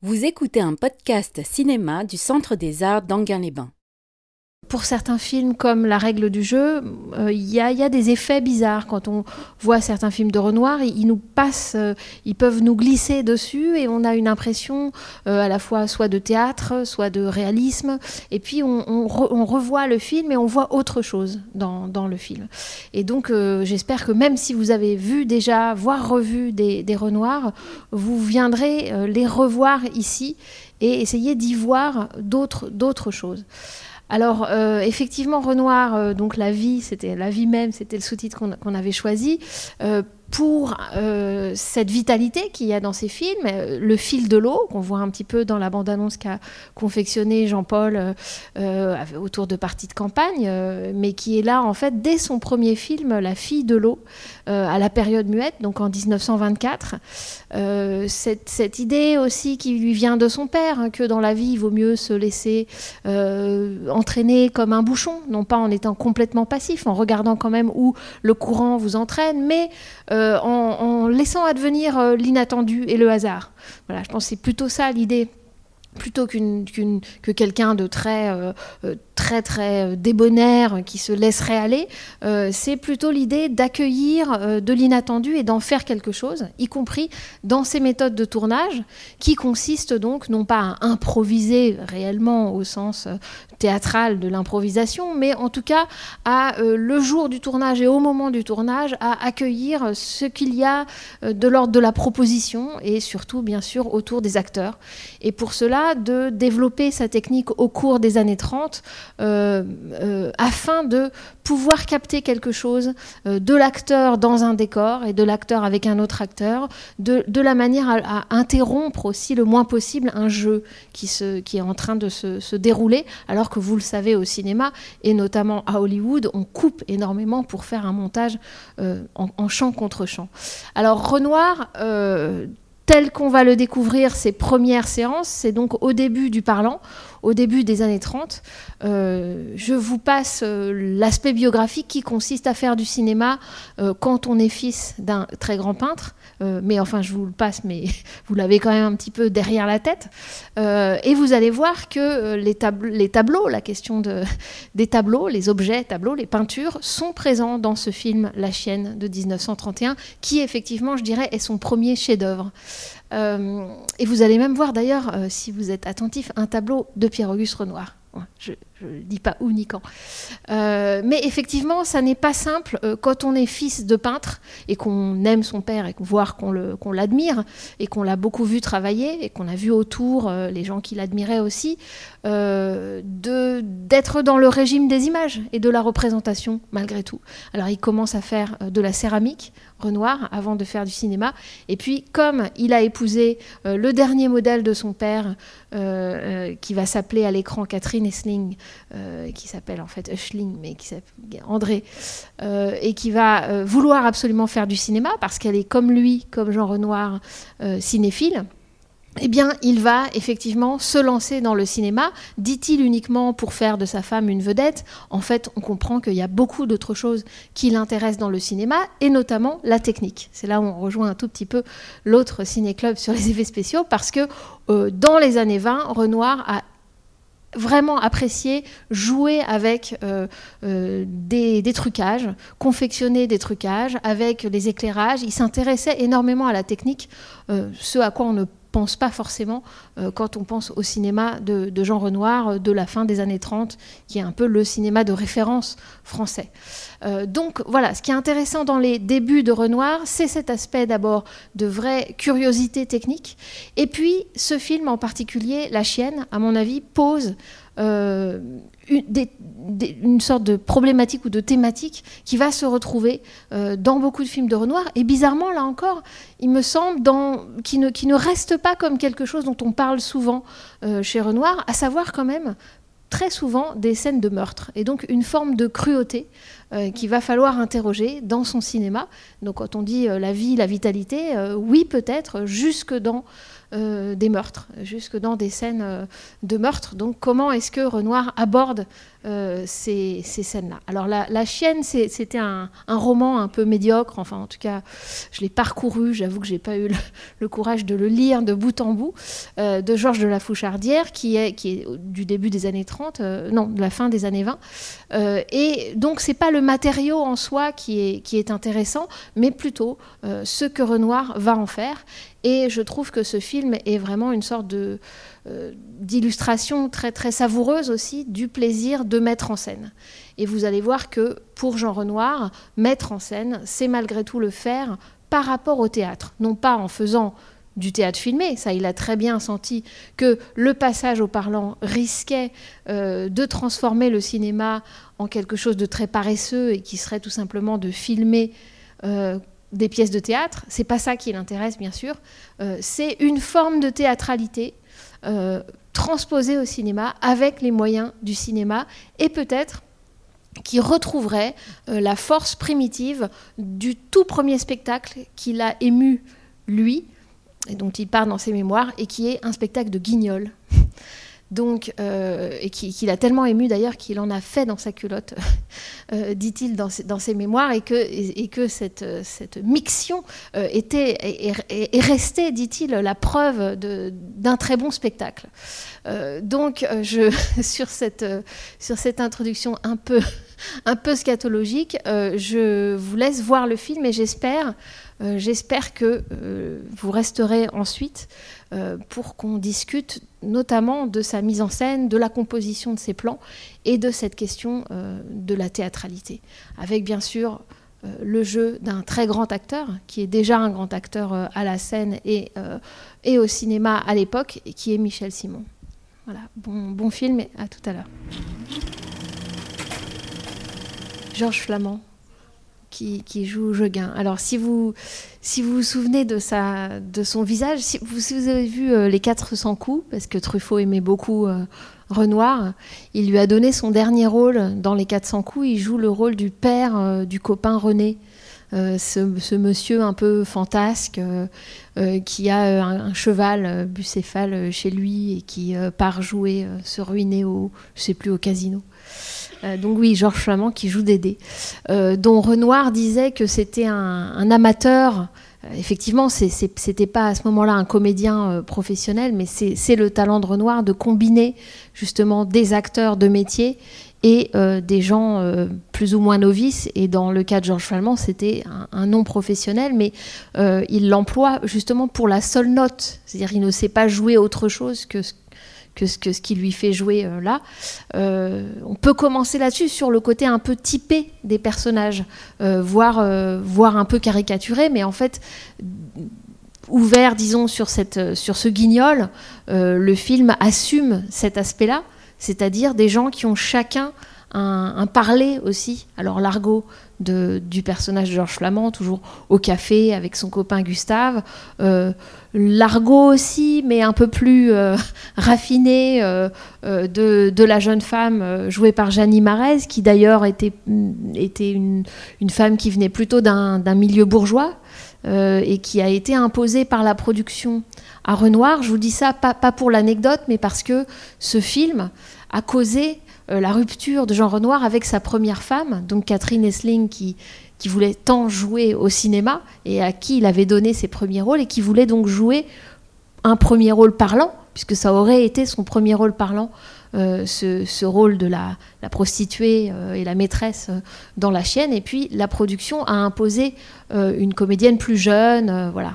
Vous écoutez un podcast cinéma du Centre des Arts d'Anguin-les-Bains. Pour certains films comme La règle du jeu, euh, il y, a des effets bizarres. Quand on voit certains films de Renoir, ils, nous passent, euh, ils peuvent nous glisser dessus et on a une impression euh, à la fois soit de théâtre, soit de réalisme. Et puis on, revoit le film et on voit autre chose dans, le film. Et donc j'espère que même si vous avez vu déjà, voire revu des, des Renoirs, vous viendrez les revoir ici et essayer d'y voir d'autres choses. Alors euh, effectivement, Renoir, euh, donc la vie, c'était la vie même, c'était le sous-titre qu'on avait choisi. Euh, pour euh, cette vitalité qu'il y a dans ces films, euh, le fil de l'eau qu'on voit un petit peu dans la bande-annonce qu'a confectionné Jean-Paul euh, autour de parties de campagne, mais qui est là en fait dès son premier film, La fille de l'eau, à la période muette, donc en 1924. Cette, idée aussi qui lui vient de son père, hein, que dans la vie il vaut mieux se laisser entraîner comme un bouchon, non pas en étant complètement passif, en regardant quand même où le courant vous entraîne, mais euh, en, laissant advenir euh, l'inattendu et le hasard. Voilà, je pense que c'est plutôt ça l'idée plutôt qu'une, que quelqu'un de très, euh, très, très débonnaire qui se laisserait aller, c'est plutôt l'idée d'accueillir de l'inattendu et d'en faire quelque chose, y compris dans ces méthodes de tournage, qui consistent donc non pas à improviser réellement au sens théâtrale de l'improvisation, mais en tout cas à euh, le jour du tournage et au moment du tournage à accueillir ce qu'il y a euh, de l'ordre de la proposition et surtout bien sûr autour des acteurs. Et pour cela de développer sa technique au cours des années 30 euh, afin de pouvoir capter quelque chose de l'acteur dans un décor et de l'acteur avec un autre acteur, de, de la manière à, interrompre aussi le moins possible un jeu qui, se, qui est en train de se, se dérouler alors que vous le savez au cinéma, et notamment à Hollywood, on coupe énormément pour faire un montage euh, en, champ contre champ. Alors Renoir, euh, tel qu'on va le découvrir, ses premières séances, c'est donc au début du parlant, au début des années 30. Euh, je vous passe l'aspect biographique qui consiste à faire du cinéma quand on est fils d'un très grand peintre, euh, mais enfin je vous le passe, mais vous l'avez quand même un petit peu derrière la tête. Euh, et vous allez voir que euh, les, tableaux, la question de, des tableaux, les objets, tableaux, les peintures, sont présents dans ce film La chienne de 1931, qui effectivement, je dirais, est son premier chef-d'œuvre. Et vous allez même voir d'ailleurs, si vous êtes attentif, un tableau de Pierre-Auguste Renoir. Ne dis pas quand. Euh, mais effectivement, ça n'est pas simple euh, quand on est fils de peintre et qu'on aime son père et voire qu'on l'admire et qu'on l'a beaucoup vu travailler et qu'on a vu autour euh, les gens qui l'admiraient aussi, d'être dans le régime des images et de la représentation malgré tout. Alors il commence à faire de la céramique Renoir avant de faire du cinéma. Et puis, comme il a épousé euh, le dernier modèle de son père, euh, euh, qui va s'appeler à l'écran Catherine Essling, qui s'appelle en fait Eschling, mais qui s'appelle André, et qui va vouloir absolument faire du cinéma parce qu'elle est comme lui, comme Jean Renoir, cinéphile eh bien, il va effectivement se lancer dans le cinéma, dit-il uniquement pour faire de sa femme une vedette. En fait, on comprend qu'il y a beaucoup d'autres choses qui l'intéressent dans le cinéma, et notamment la technique. C'est là où on rejoint un tout petit peu l'autre ciné-club sur les effets spéciaux, parce que euh, dans les années 20, Renoir a vraiment apprécié jouer avec euh, euh, des, trucages, confectionner des trucages avec les éclairages. Il s'intéressait énormément à la technique, ce à quoi on ne pense pas forcément euh, quand on pense au cinéma de, Jean Renoir euh, de la fin des années 30, qui est un peu le cinéma de référence français. Euh, donc voilà, ce qui est intéressant dans les débuts de Renoir, c'est cet aspect d'abord de vraie curiosité technique, et puis ce film en particulier, La chienne, à mon avis, pose une, sorte de problématique ou de thématique qui va se retrouver euh, dans beaucoup de films de Renoir. Et bizarrement, là encore, il me semble qui, ne, ne reste pas comme quelque chose dont on parle souvent euh, chez Renoir, à savoir quand même très souvent des scènes de meurtre et donc une forme de cruauté euh, qu'il va falloir interroger dans son cinéma. Donc quand on dit la vie, la vitalité, oui peut-être, jusque dans des meurtres, jusque dans des scènes de meurtre. Donc comment est-ce que Renoir aborde ces, scènes-là Alors la, chienne, c'était un, roman un peu médiocre, enfin en tout cas je l'ai parcouru, j'avoue que j'ai pas eu le, courage de le lire de bout en bout, de Georges de la Fouchardière, qui est, du début des années 30, non, de la fin des années 20. et donc c'est pas le matériau en soi qui est intéressant, mais plutôt ce que Renoir va en faire. Et je trouve que ce film est vraiment une sorte de, euh, d'illustration très, très savoureuse aussi du plaisir de mettre en scène. Et vous allez voir que pour Jean Renoir, mettre en scène, c'est malgré tout le faire par rapport au théâtre. Non pas en faisant du théâtre filmé, ça il a très bien senti que le passage au parlant risquait euh, de transformer le cinéma en quelque chose de très paresseux et qui serait tout simplement de filmer euh, des pièces de théâtre. C'est pas ça qui l'intéresse, bien sûr. C'est une forme de théâtralité euh, transposée au cinéma avec les moyens du cinéma et peut-être qui retrouverait euh, la force primitive du tout premier spectacle qu'il a ému lui et dont il parle dans ses mémoires et qui est un spectacle de Guignol donc, euh, et qu'il a tellement ému d'ailleurs qu'il en a fait dans sa culotte, euh, dit-il dans, ses mémoires, et que, et, que cette, cette mixion euh, était, est, restée, dit-il, la preuve d'un très bon spectacle. donc, je, sur, cette, sur cette introduction un peu, un peu scatologique, je vous laisse voir le film et j'espère j'espère que vous resterez ensuite euh, pour qu'on discute notamment de sa mise en scène, de la composition de ses plans et de cette question euh, de la théâtralité. Avec bien sûr euh, le jeu d'un très grand acteur, qui est déjà un grand acteur à la scène et, au cinéma à l'époque, qui est Michel Simon. Voilà, bon, bon film et à tout à l'heure. Georges Flamand qui, joue Jeguin. Alors, si vous, si vous vous souvenez de, sa, de son visage, si vous, avez vu euh, Les 400 coups, parce que Truffaut aimait beaucoup euh, Renoir, il lui a donné son dernier rôle dans Les 400 coups. Il joue le rôle du père euh, du copain René. Ce, monsieur un peu fantasque qui a un, cheval bucéphale chez lui et qui part jouer, se ruiner au, je sais plus, au casino. Euh, donc oui, Georges Flamand qui joue Dédé, euh, dont Renoir disait que c'était un, amateur. Euh, effectivement, c'était pas à ce moment-là un comédien professionnel, mais c'est le talent de Renoir de combiner justement des acteurs de métier et des gens plus ou moins novices. Et dans le cas de Georges Flamand, c'était un, non professionnel, mais il l'emploie justement pour la seule note. C'est-à-dire il ne sait pas jouer autre chose que ce que ce, que ce qui lui fait jouer euh, là. Euh, on peut commencer là-dessus, sur le côté un peu typé des personnages, euh, voire, voire un peu caricaturé, mais en fait ouvert, disons, sur, cette, sur ce guignol, le film assume cet aspect-là, c'est-à-dire des gens qui ont chacun un, parler aussi. Alors l'argot du personnage de Georges Flamand, toujours au café avec son copain Gustave. Euh, l'argot aussi, mais un peu plus euh, raffiné, euh, de, la jeune femme jouée par Jeannie Marez, qui d'ailleurs était, était une, femme qui venait plutôt d'un milieu bourgeois. et qui a été imposée par la production à Renoir. Je vous dis ça pas, pas pour l'anecdote, mais parce que ce film a causé euh, la rupture de Jean Renoir avec sa première femme, donc Catherine Essling, qui, qui voulait tant jouer au cinéma et à qui il avait donné ses premiers rôles et qui voulait donc jouer un premier rôle parlant, puisque ça aurait été son premier rôle parlant euh, ce, rôle de la, prostituée euh, et la maîtresse euh, dans la chienne. Et puis la production a imposé une comédienne plus jeune, voilà,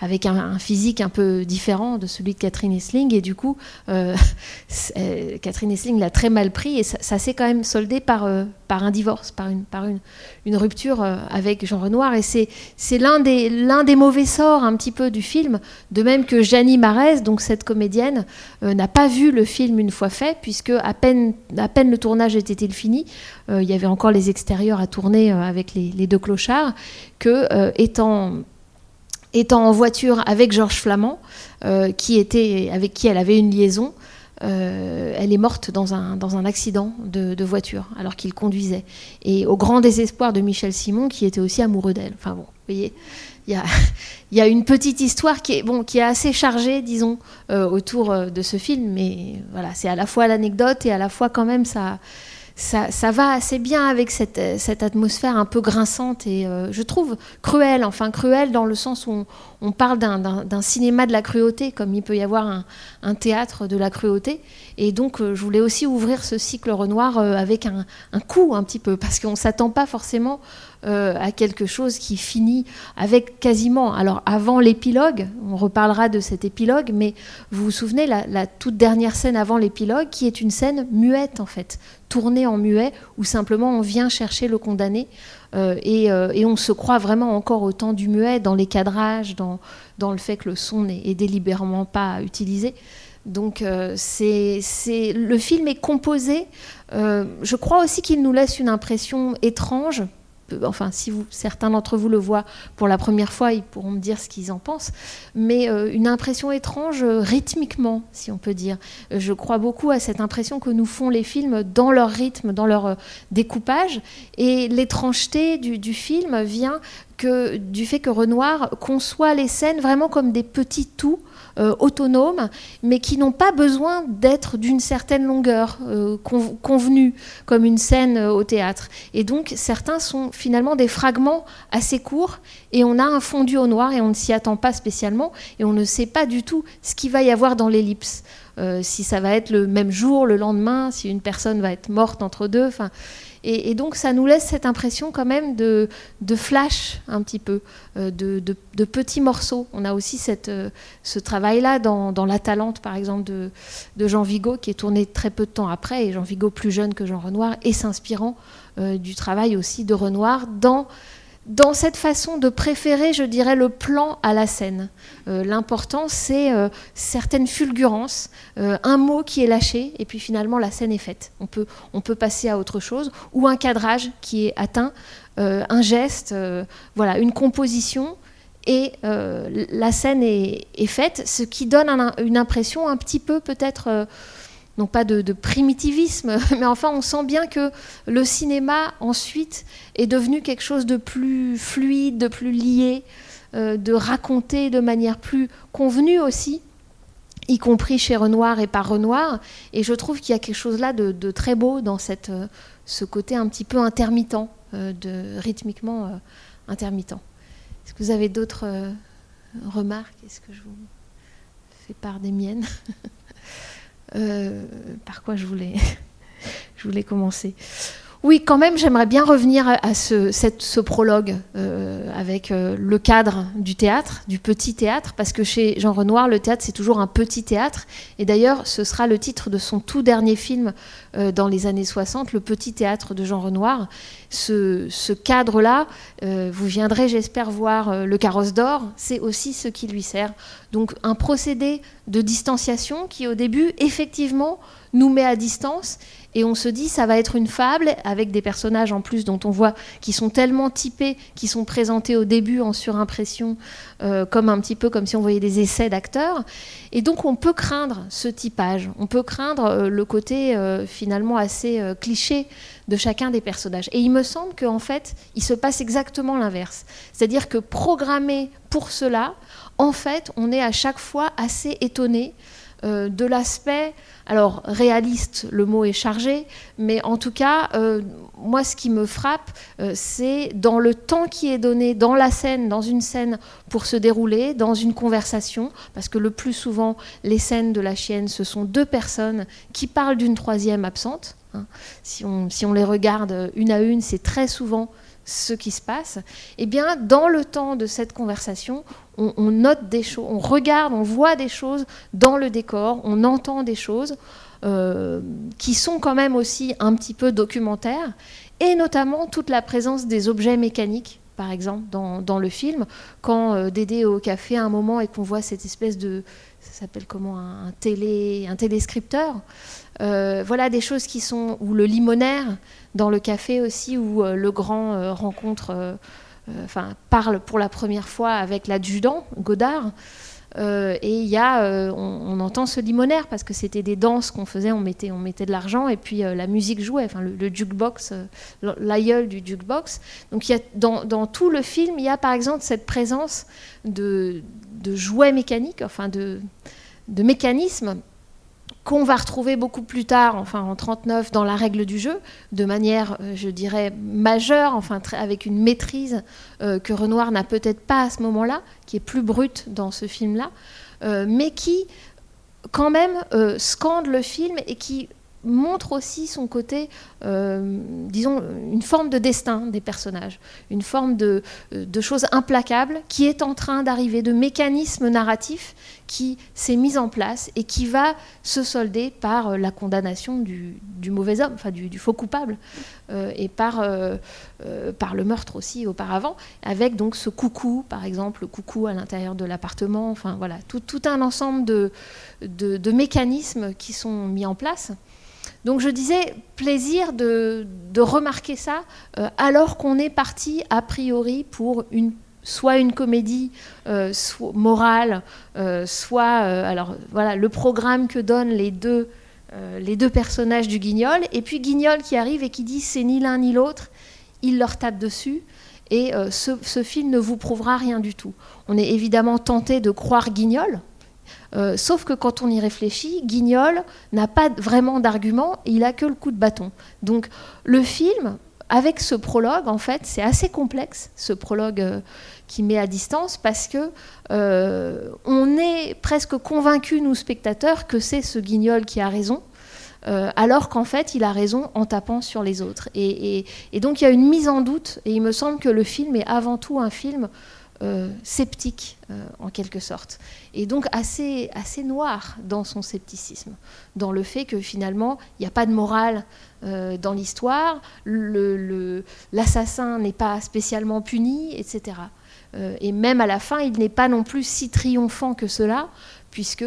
avec un, physique un peu différent de celui de Catherine Essling. Et du coup, Catherine Essling l'a très mal pris et ça, s'est quand même soldé par, par un divorce, par une, par une rupture avec Jean Renoir. Et c'est, c'est l'un, des, l'un des mauvais sorts un petit peu du film, de même que Janie Marès, donc cette comédienne, n'a pas vu le film une fois fait, puisque à peine, à peine le tournage était-il fini, euh, il y avait encore les extérieurs à tourner euh, avec les, deux clochards, que euh, étant en voiture avec Georges Flamand, qui était, avec qui elle avait une liaison, elle est morte dans un, dans un accident de, de voiture alors qu'il conduisait. Et au grand désespoir de Michel Simon, qui était aussi amoureux d'elle. Enfin bon, Voyez il y, a, une petite histoire qui est, bon, qui assez chargée, disons, autour de ce film, mais voilà, c'est à la fois l'anecdote et à la fois quand même ça, ça, va assez bien avec cette, atmosphère un peu grinçante et euh, je trouve cruelle, enfin cruelle dans le sens où on, parle d'un cinéma de la cruauté, comme il peut y avoir un, théâtre de la cruauté. Et donc euh, je voulais aussi ouvrir ce cycle Renoir euh, avec un, un, coup un petit peu, parce qu'on ne s'attend pas forcément euh, à quelque chose qui finit avec quasiment, alors avant l'épilogue, on reparlera de cet épilogue, mais vous vous souvenez, la, toute dernière scène avant l'épilogue, qui est une scène muette en fait, tournée en muet, où simplement on vient chercher le condamné. Euh, euh, et, on se croit vraiment encore au temps du muet dans les cadrages, dans, dans le fait que le son n'est délibérément pas utilisé. Donc c'est, le film est composé. je crois aussi qu'il nous laisse une impression étrange, enfin si certains d'entre vous le voient pour la première fois, ils pourront me dire ce qu'ils en pensent, mais euh, une impression étrange euh, rythmiquement, si on peut dire. Euh, je crois beaucoup à cette impression que nous font les films dans leur rythme, dans leur découpage, et l'étrangeté du, du, film vient que, du fait que Renoir conçoit les scènes vraiment comme des petits tout euh, autonomes, mais qui n'ont pas besoin d'être d'une certaine longueur euh, convenue, comme une scène euh, au théâtre. Et donc certains sont finalement des fragments assez courts, et on a un fondu au noir, et on ne s'y attend pas spécialement, et on ne sait pas du tout ce qu'il va y avoir dans l'ellipse. si ça va être le même jour, le lendemain, si une personne va être morte entre deux. Enfin, et, donc ça nous laisse cette impression quand même de, flash un petit peu, euh, de, petits morceaux. On a aussi euh, ce travail-là dans, La Talente, par exemple, de, Jean Vigo, qui est tourné très peu de temps après, et Jean Vigo plus jeune que Jean Renoir, et s'inspirant euh, du travail aussi de Renoir dans dans cette façon de préférer, je dirais, le plan à la scène. Euh, l'important, c'est euh, certaines fulgurances, euh, un mot qui est lâché, et puis finalement la scène est faite. On peut, on peut passer à autre chose, ou un cadrage qui est atteint, un geste, voilà, une composition, et la scène est, faite, ce qui donne une impression un petit peu peut-être non pas de, primitivisme, mais enfin on sent bien que le cinéma ensuite est devenu quelque chose de plus fluide, de plus lié, euh, de raconter de manière plus convenue aussi, y compris chez Renoir et par Renoir. Et je trouve qu'il y a quelque chose là de, très beau dans euh, ce côté un petit peu intermittent, euh, rythmiquement intermittent. Est-ce que vous avez d'autres remarques? Est-ce que je vous fais part des miennes? par quoi je voulais, je voulais commencer? Oui, quand même, j'aimerais bien revenir à ce, prologue euh, avec euh, le cadre du théâtre, du petit théâtre, parce que chez Jean Renoir, le théâtre, c'est toujours un petit théâtre. Et d'ailleurs, ce sera le titre de son tout dernier film dans les années 60, Le petit théâtre de Jean Renoir. Ce cadre-là, vous viendrez, j'espère, voir Le carrosse d'or, c'est aussi ce qui lui sert. Donc, un procédé de distanciation qui, au début, effectivement, nous met à distance et on se dit ça va être une fable avec des personnages en plus dont on voit qui sont tellement typés, qui sont présentés au début en surimpression, euh, comme un petit peu comme si on voyait des essais d'acteurs. Et donc on peut craindre ce typage, on peut craindre euh, le côté euh, finalement assez cliché de chacun des personnages. Et il me semble qu'en fait, il se passe exactement l'inverse. C'est-à-dire que programmé pour cela, en fait, on est à chaque fois assez étonné de l'aspect alors réaliste, le mot est chargé, mais en tout cas, euh, moi ce qui me frappe, euh, c'est dans le temps qui est donné dans la scène, dans une scène pour se dérouler, dans une conversation, parce que le plus souvent, les scènes de la chienne, ce sont deux personnes qui parlent d'une troisième absente. Hein. Si, on, si on les regarde une à une, c'est très souvent ce qui se passe, eh bien, dans le temps de cette conversation, on, note des choses, on regarde, on voit des choses dans le décor, on entend des choses euh, qui sont quand même aussi un petit peu documentaires, et notamment toute la présence des objets mécaniques par exemple, dans, le film, quand euh, Dédé est au café à un moment et qu'on voit cette espèce de, ça s'appelle comment, un, télé, un téléscripteur, euh, voilà des choses qui sont, ou le limonaire dans le café aussi, où le grand rencontre euh, enfin, parle pour la première fois avec l'adjudant, Godard. et il y a, on, entend ce limonaire parce que c'était des danses qu'on faisait, on mettait, on mettait de l'argent et puis la musique jouait, enfin le, jukebox, l'aïeul du jukebox. Donc y a, dans, tout le film, il y a par exemple cette présence de, jouets mécaniques, enfin de mécanismes qu'on va retrouver beaucoup plus tard, enfin en 39, dans la règle du jeu, de manière, euh, je dirais, majeure, enfin avec une maîtrise euh, que Renoir n'a peut-être pas à ce moment-là, qui est plus brute dans ce film-là, euh, mais qui quand même scande le film et qui montre aussi son côté, disons, une forme de destin des personnages, une forme de, de chose implacable qui est en train d'arriver, de mécanisme narratif qui s'est mis en place et qui va se solder par euh, la condamnation du, mauvais homme, enfin du, faux coupable, euh, et par, par le meurtre aussi auparavant, avec donc ce coucou, par exemple, le coucou à l'intérieur de l'appartement, enfin voilà, tout, un ensemble de, mécanismes qui sont mis en place. Donc je disais, plaisir de, remarquer ça, euh, alors qu'on est parti a priori pour une soit une comédie euh, morale, euh, soit alors voilà le programme que donnent les deux les deux personnages du Guignol, et puis Guignol qui arrive et qui dit c'est ni l'un ni l'autre, il leur tape dessus. Et ce, film ne vous prouvera rien du tout. On est évidemment tenté de croire Guignol, euh, sauf que quand on y réfléchit, Guignol n'a pas vraiment d'argument, il a que le coup de bâton. Donc le film, avec ce prologue, en fait, c'est assez complexe, ce prologue euh, qui met à distance, parce que euh, on est presque convaincu, nous spectateurs, que c'est ce Guignol qui a raison. alors qu'en fait, il a raison en tapant sur les autres. et, donc, il y a une mise en doute, et il me semble que le film est avant tout un film euh, sceptique euh, en quelque sorte, et donc assez, assez noir dans son scepticisme, dans le fait que finalement il n'y a pas de morale euh, dans l'histoire, l'assassin n'est pas spécialement puni, etc. et même à la fin, il n'est pas non plus si triomphant que cela, puisque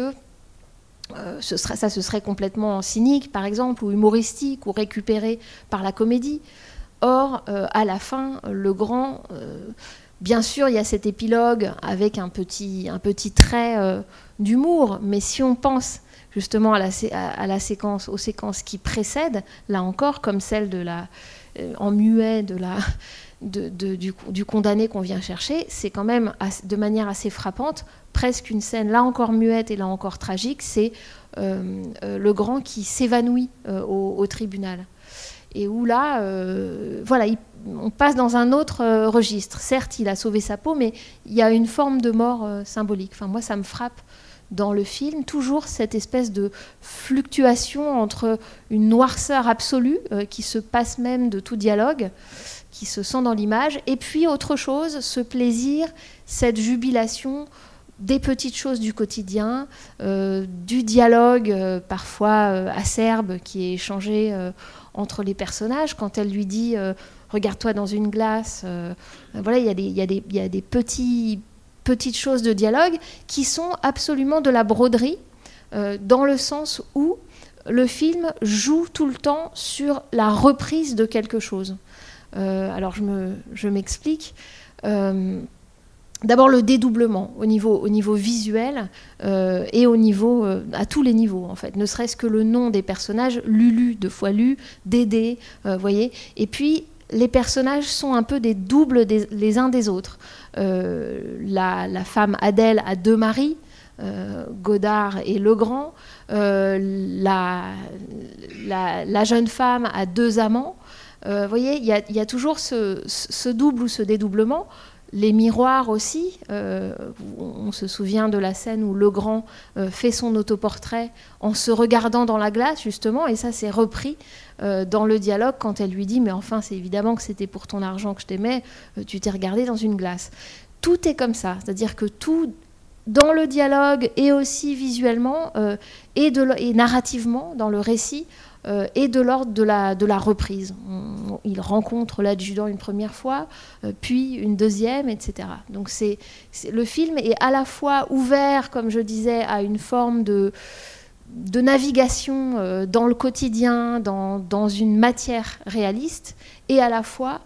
ce ça ce serait complètement cynique, par exemple, ou humoristique, ou récupéré par la comédie. Or, à la fin, le grand Bien sûr, il y a cet épilogue avec un petit, trait euh, d'humour, mais si on pense justement à la, séquence, aux séquences qui précèdent, là encore, comme celle de la, euh, en muet du, condamné qu'on vient chercher, c'est quand même de manière assez frappante, presque une scène là encore muette et là encore tragique, c'est euh, le grand qui s'évanouit au, tribunal. Et où là, voilà, il on passe dans un autre euh, registre. Certes, il a sauvé sa peau, mais il y a une forme de mort euh, symbolique. Enfin, moi, ça me frappe dans le film, toujours cette espèce de fluctuation entre une noirceur absolue euh, qui se passe même de tout dialogue, qui se sent dans l'image, et puis autre chose, ce plaisir, cette jubilation des petites choses du quotidien, du dialogue parfois acerbe qui est échangé entre les personnages quand elle lui dit regarde-toi dans une glace. Euh, voilà, il y a des, petits, petites choses de dialogue qui sont absolument de la broderie, euh, dans le sens où le film joue tout le temps sur la reprise de quelque chose. Euh, alors je m'explique. Je D'abord le dédoublement au niveau, au niveau visuel et au niveau, à tous les niveaux en fait. Ne serait-ce que le nom des personnages, Lulu deux fois Lu, Dédé, voyez. Et puis les personnages sont un peu des doubles les uns des autres. Euh, la, femme Adèle a deux maris, euh, Godard et Legrand. Euh, la, la, jeune femme a deux amants. Vous voyez, il y, a toujours ce, double ou ce dédoublement. Les miroirs aussi. on se souvient de la scène où Legrand fait son autoportrait en se regardant dans la glace, justement, et ça c'est repris euh, dans le dialogue quand elle lui dit Mais enfin, c'est évidemment que c'était pour ton argent que je t'aimais, euh, tu t'es regardé dans une glace. Tout est comme ça, c'est-à-dire que tout, dans le dialogue et aussi visuellement euh, et, narrativement, dans le récit, est de l'ordre de la, de la reprise. il rencontre l'adjudant une première fois, puis une deuxième, etc. Donc c'est, le film est à la fois ouvert, comme je disais, à une forme de de navigation euh, dans le quotidien, dans, une matière réaliste, et à la fois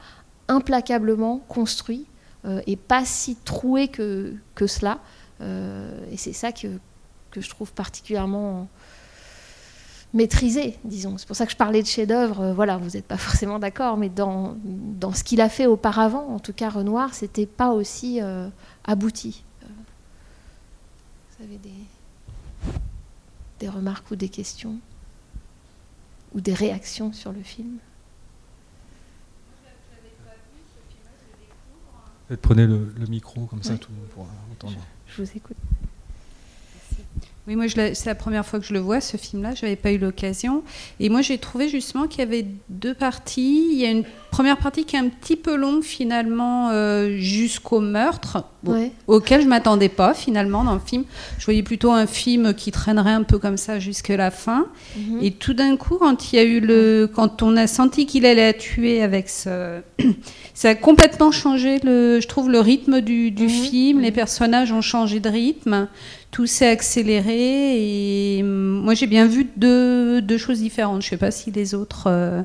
implacablement construit euh, et pas si troué que, cela et c'est ça que, que je trouve particulièrement maîtrisé, disons. C'est pour ça que je parlais de chef-d'œuvre. voilà, vous n'êtes pas forcément d'accord, mais dans, dans ce qu'il a fait auparavant, en tout cas Renoir, c'était pas aussi abouti. vous avez des, des remarques ou des questions ou des réactions sur le film? Prenez le, micro, comme ça tout le monde pourra entendre. Je, vous écoute. Oui, moi, c'est la première fois que je le vois, ce film-là. Je n'avais pas eu l'occasion. Et moi, j'ai trouvé justement qu'il y avait deux parties. Il y a une première partie qui est un petit peu longue, finalement, euh, jusqu'au meurtre, auquel je ne m'attendais pas, finalement, dans le film. Je voyais plutôt un film qui traînerait un peu comme ça jusqu'à la fin. Mhm. Et tout d'un coup, quand, il y a eu le, quand on a senti qu'il allait la tuer avec ce... ça a complètement changé, le, je trouve, le rythme du, du mhm. film. Les personnages ont changé de rythme tout s'est accéléré et moi j'ai bien vu deux, choses différentes. Je ne sais pas si les autres euh,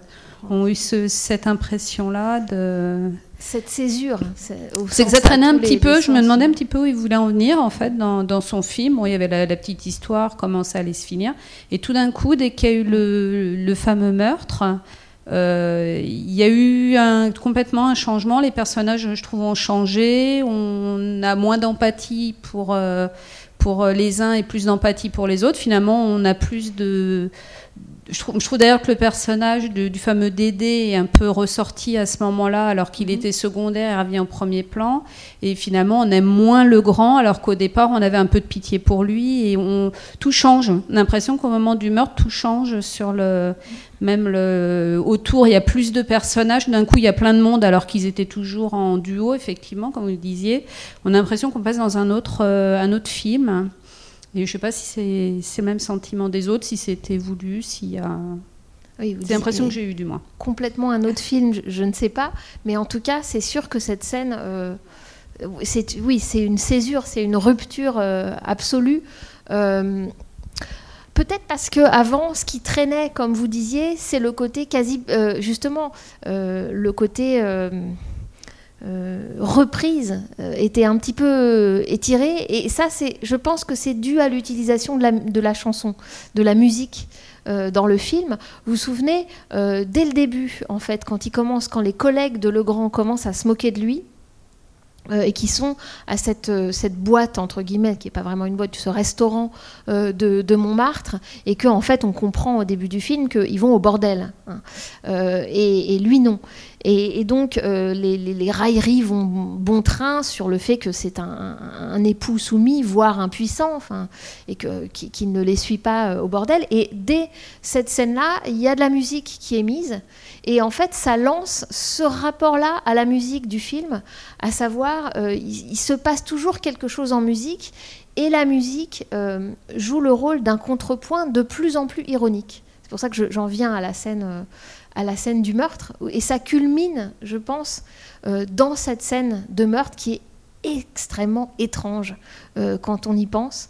ont eu cette impression-là de cette césure. C'est que ça traînait un petit peu. Je me demandais un petit peu où il voulait en venir en fait dans, son film. Bon, il y avait la, petite histoire, comment ça allait se finir, et tout d'un coup, dès qu'il y a eu le, fameux meurtre. Euh, il y a eu un, complètement un changement. Les personnages, je trouve, ont changé. On a moins d'empathie pour euh, pour euh, les uns et plus d'empathie pour les autres. Finalement, on a plus de. Je trouve, je trouve d'ailleurs que le personnage du fameux Dédé est un peu ressorti à ce moment-là, alors qu'il mhm. était secondaire, il revient en premier plan. Et finalement, on aime moins le grand, alors qu'au départ, on avait un peu de pitié pour lui. Et on, tout change. On a l'impression qu'au moment du meurtre, tout change sur le, même le, autour, il y a plus de personnages. D'un coup, il y a plein de monde alors qu'ils étaient toujours en duo, effectivement, comme vous le disiez. On a l'impression qu'on passe dans un autre, euh, un autre film. Et je ne sais pas si c'est le même sentiment des autres, si c'était voulu, s'il y a. c'est l'impression que j'ai eue, du moins. Complètement un autre film, je, ne sais pas. Mais en tout cas, c'est sûr que cette scène. Euh, oui, c'est une césure, c'est une rupture euh, absolue. Peut-être parce que avant, ce qui traînait, comme vous disiez, c'est le côté quasi, euh, justement, euh, le côté euh, reprise était un petit peu étiré. Et ça, c'est, je pense que c'est dû à l'utilisation de la, de la, chanson, de la musique. dans le film, vous vous souvenez, dès le début, en fait, quand il commence, quand les collègues de Legrand commencent à se moquer de lui, euh, et qui sont à cette, euh, cette boîte, entre guillemets, qui n'est pas vraiment une boîte, ce restaurant euh, de, de, Montmartre, et qu'en en fait on comprend au début du film qu'ils vont au bordel. Hein. Et, lui non. Et, donc, euh, les, railleries vont bon train sur le fait que c'est un, époux soumis, voire impuissant, enfin, et qu'il ne les suit pas euh, au bordel. Et dès cette scène-là, il y a de la musique qui est mise. Et en fait, ça lance ce rapport-là à la musique du film, à savoir, euh, il, se passe toujours quelque chose en musique, et la musique joue le rôle d'un contrepoint de plus en plus ironique. C'est pour ça que j'en viens à la scène à la scène du meurtre. Et ça culmine, je pense, euh, dans cette scène de meurtre qui est extrêmement étrange euh, quand on y pense,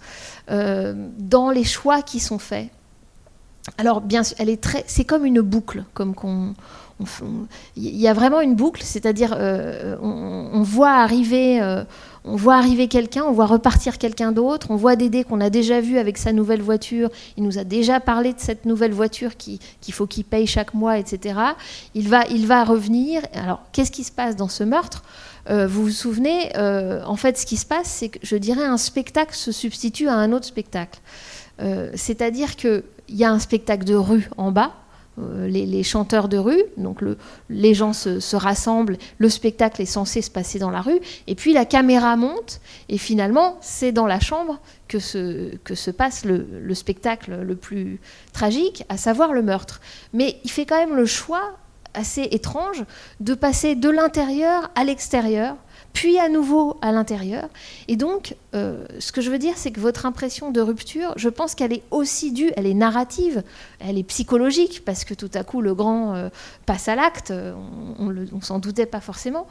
euh, dans les choix qui sont faits. Alors bien sûr, elle est très, c'est comme une boucle, comme qu'on, il y a vraiment une boucle, c'est-à-dire on, voit arriver on voit arriver quelqu'un, on voit repartir quelqu'un d'autre, on voit Dédé qu'on a déjà vu avec sa nouvelle voiture, il nous a déjà parlé de cette nouvelle voiture qu'il faut qu'il paye chaque mois, etc. Il va, il va revenir. Alors, qu'est-ce qui se passe dans ce meurtre? Euh, Vous vous souvenez, euh, en fait, ce qui se passe, c'est que je dirais un spectacle se substitue à un autre spectacle. Euh, c'est-à-dire qu'il y a un spectacle de rue en bas, euh, les, chanteurs de rue, donc les gens se, rassemblent, le spectacle est censé se passer dans la rue, et puis la caméra monte, et finalement c'est dans la chambre que se, que se passe le, spectacle le plus tragique, à savoir le meurtre. Mais il fait quand même le choix assez étrange de passer de l'intérieur à l'extérieur puis à nouveau à l'intérieur. Et donc, euh, ce que je veux dire, c'est que votre impression de rupture, je pense qu'elle est aussi due, elle est narrative, elle est psychologique, parce que tout à coup, le grand euh, passe à l'acte, on, on s'en doutait pas forcément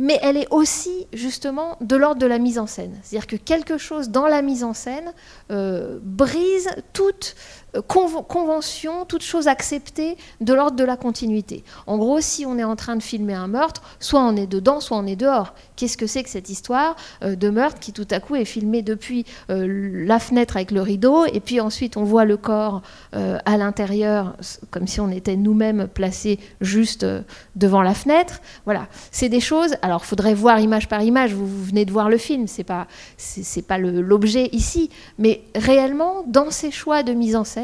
mais elle est aussi justement de l'ordre de la mise en scène. C'est-à-dire que quelque chose dans la mise en scène euh, brise toute euh, convention, toute chose acceptée de l'ordre de la continuité. En gros, si on est en train de filmer un meurtre, soit on est dedans, soit on est dehors. Qu'est-ce que c'est que cette histoire euh, de meurtre qui tout à coup est filmée depuis euh, la fenêtre avec le rideau, et puis ensuite on voit le corps à l'intérieur, comme si on était nous-mêmes placés juste devant la fenêtre. Voilà, c'est des choses. Alors, faudrait voir image par image. Vous, venez de voir le film, c'est pas c'est pas l'objet ici, mais réellement dans ces choix de mise en scène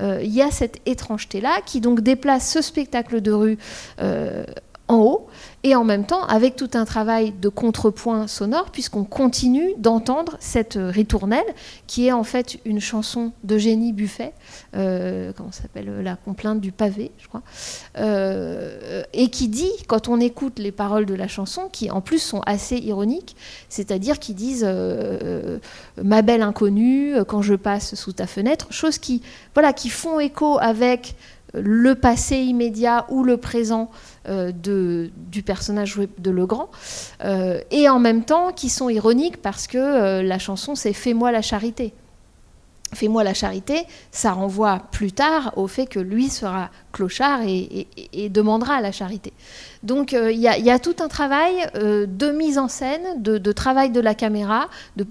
euh, il y a cette étrangeté-là qui donc déplace ce spectacle de rue euh, en haut et en même temps avec tout un travail de contrepoint sonore puisqu'on continue d'entendre cette ritournelle qui est en fait une chanson d'Eugénie Buffet, euh, comment s'appelle la complainte du pavé, je crois, euh, et qui dit quand on écoute les paroles de la chanson, qui en plus sont assez ironiques, c'est-à-dire qui disent euh, ma belle inconnue quand je passe sous ta fenêtre, choses qui voilà qui font écho avec le passé immédiat ou le présent euh, du personnage de Legrand, euh, et en même temps qui sont ironiques parce que euh, la chanson c'est Fais-moi la charité. Fais-moi la charité, ça renvoie plus tard au fait que lui sera clochard et, demandera la charité. Donc il y, a tout un travail de mise en scène, de, travail de la caméra, de,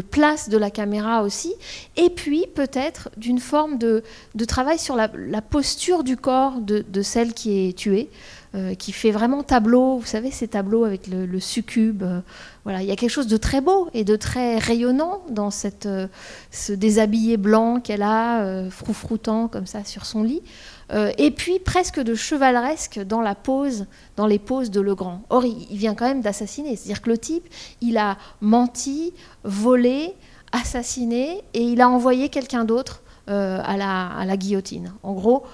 place de la caméra aussi, et puis peut-être d'une forme de, travail sur la, posture du corps de, celle qui est tuée. Euh, qui fait vraiment tableau, vous savez, ces tableaux avec le, succube. Euh, voilà, il y a quelque chose de très beau et de très rayonnant dans cette, euh, ce déshabillé blanc qu'elle a, froufroutant comme ça sur son lit. et puis presque de chevaleresque dans la pose, dans les poses de Legrand. Or, il, vient quand même d'assassiner, c'est-à-dire que le type, il a menti, volé, assassiné, et il a envoyé quelqu'un d'autre à la, à, la, guillotine. En gros,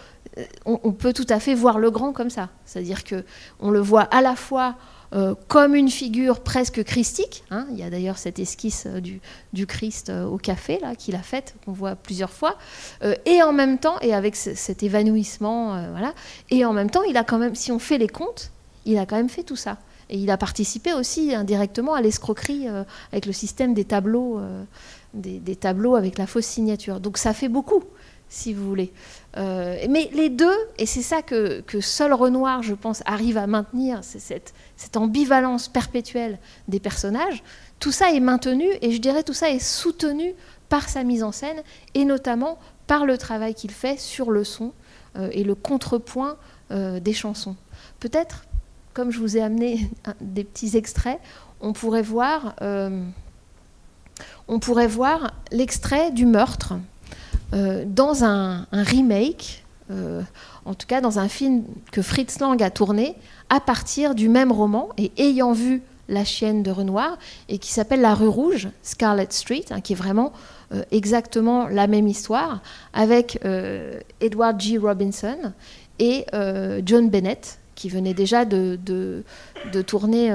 on, peut tout à fait voir le grand comme ça. C'est-à-dire que on le voit à la fois euh, comme une figure presque christique. Hein. Il y a d'ailleurs cette esquisse euh, du, Christ euh, au café qu'il a faite, qu'on voit plusieurs fois, et en même temps, et avec cet évanouissement, et en même temps, il a quand même, si on fait les comptes, il a quand même fait tout ça. Et il a participé aussi indirectement à l'escroquerie avec le système des tableaux, des, tableaux avec la fausse signature. Donc ça fait beaucoup si vous voulez. Euh, mais les deux, et c'est ça que, seul Renoir, je pense, arrive à maintenir, c'est cette, ambivalence perpétuelle des personnages, tout ça est maintenu, et je dirais tout ça est soutenu par sa mise en scène, et notamment par le travail qu'il fait sur le son euh, et le contrepoint euh, des chansons. Peut-être, comme je vous ai amené des petits extraits, on pourrait voir, on pourrait voir l'extrait du meurtre dans un, remake, euh, en tout cas dans un film que Fritz Lang a tourné à partir du même roman et ayant vu La chienne de Renoir et qui s'appelle La rue rouge, Scarlet Street, hein, qui est vraiment euh, exactement la même histoire avec Edward G. Robinson et John Bennett qui venait déjà de tourner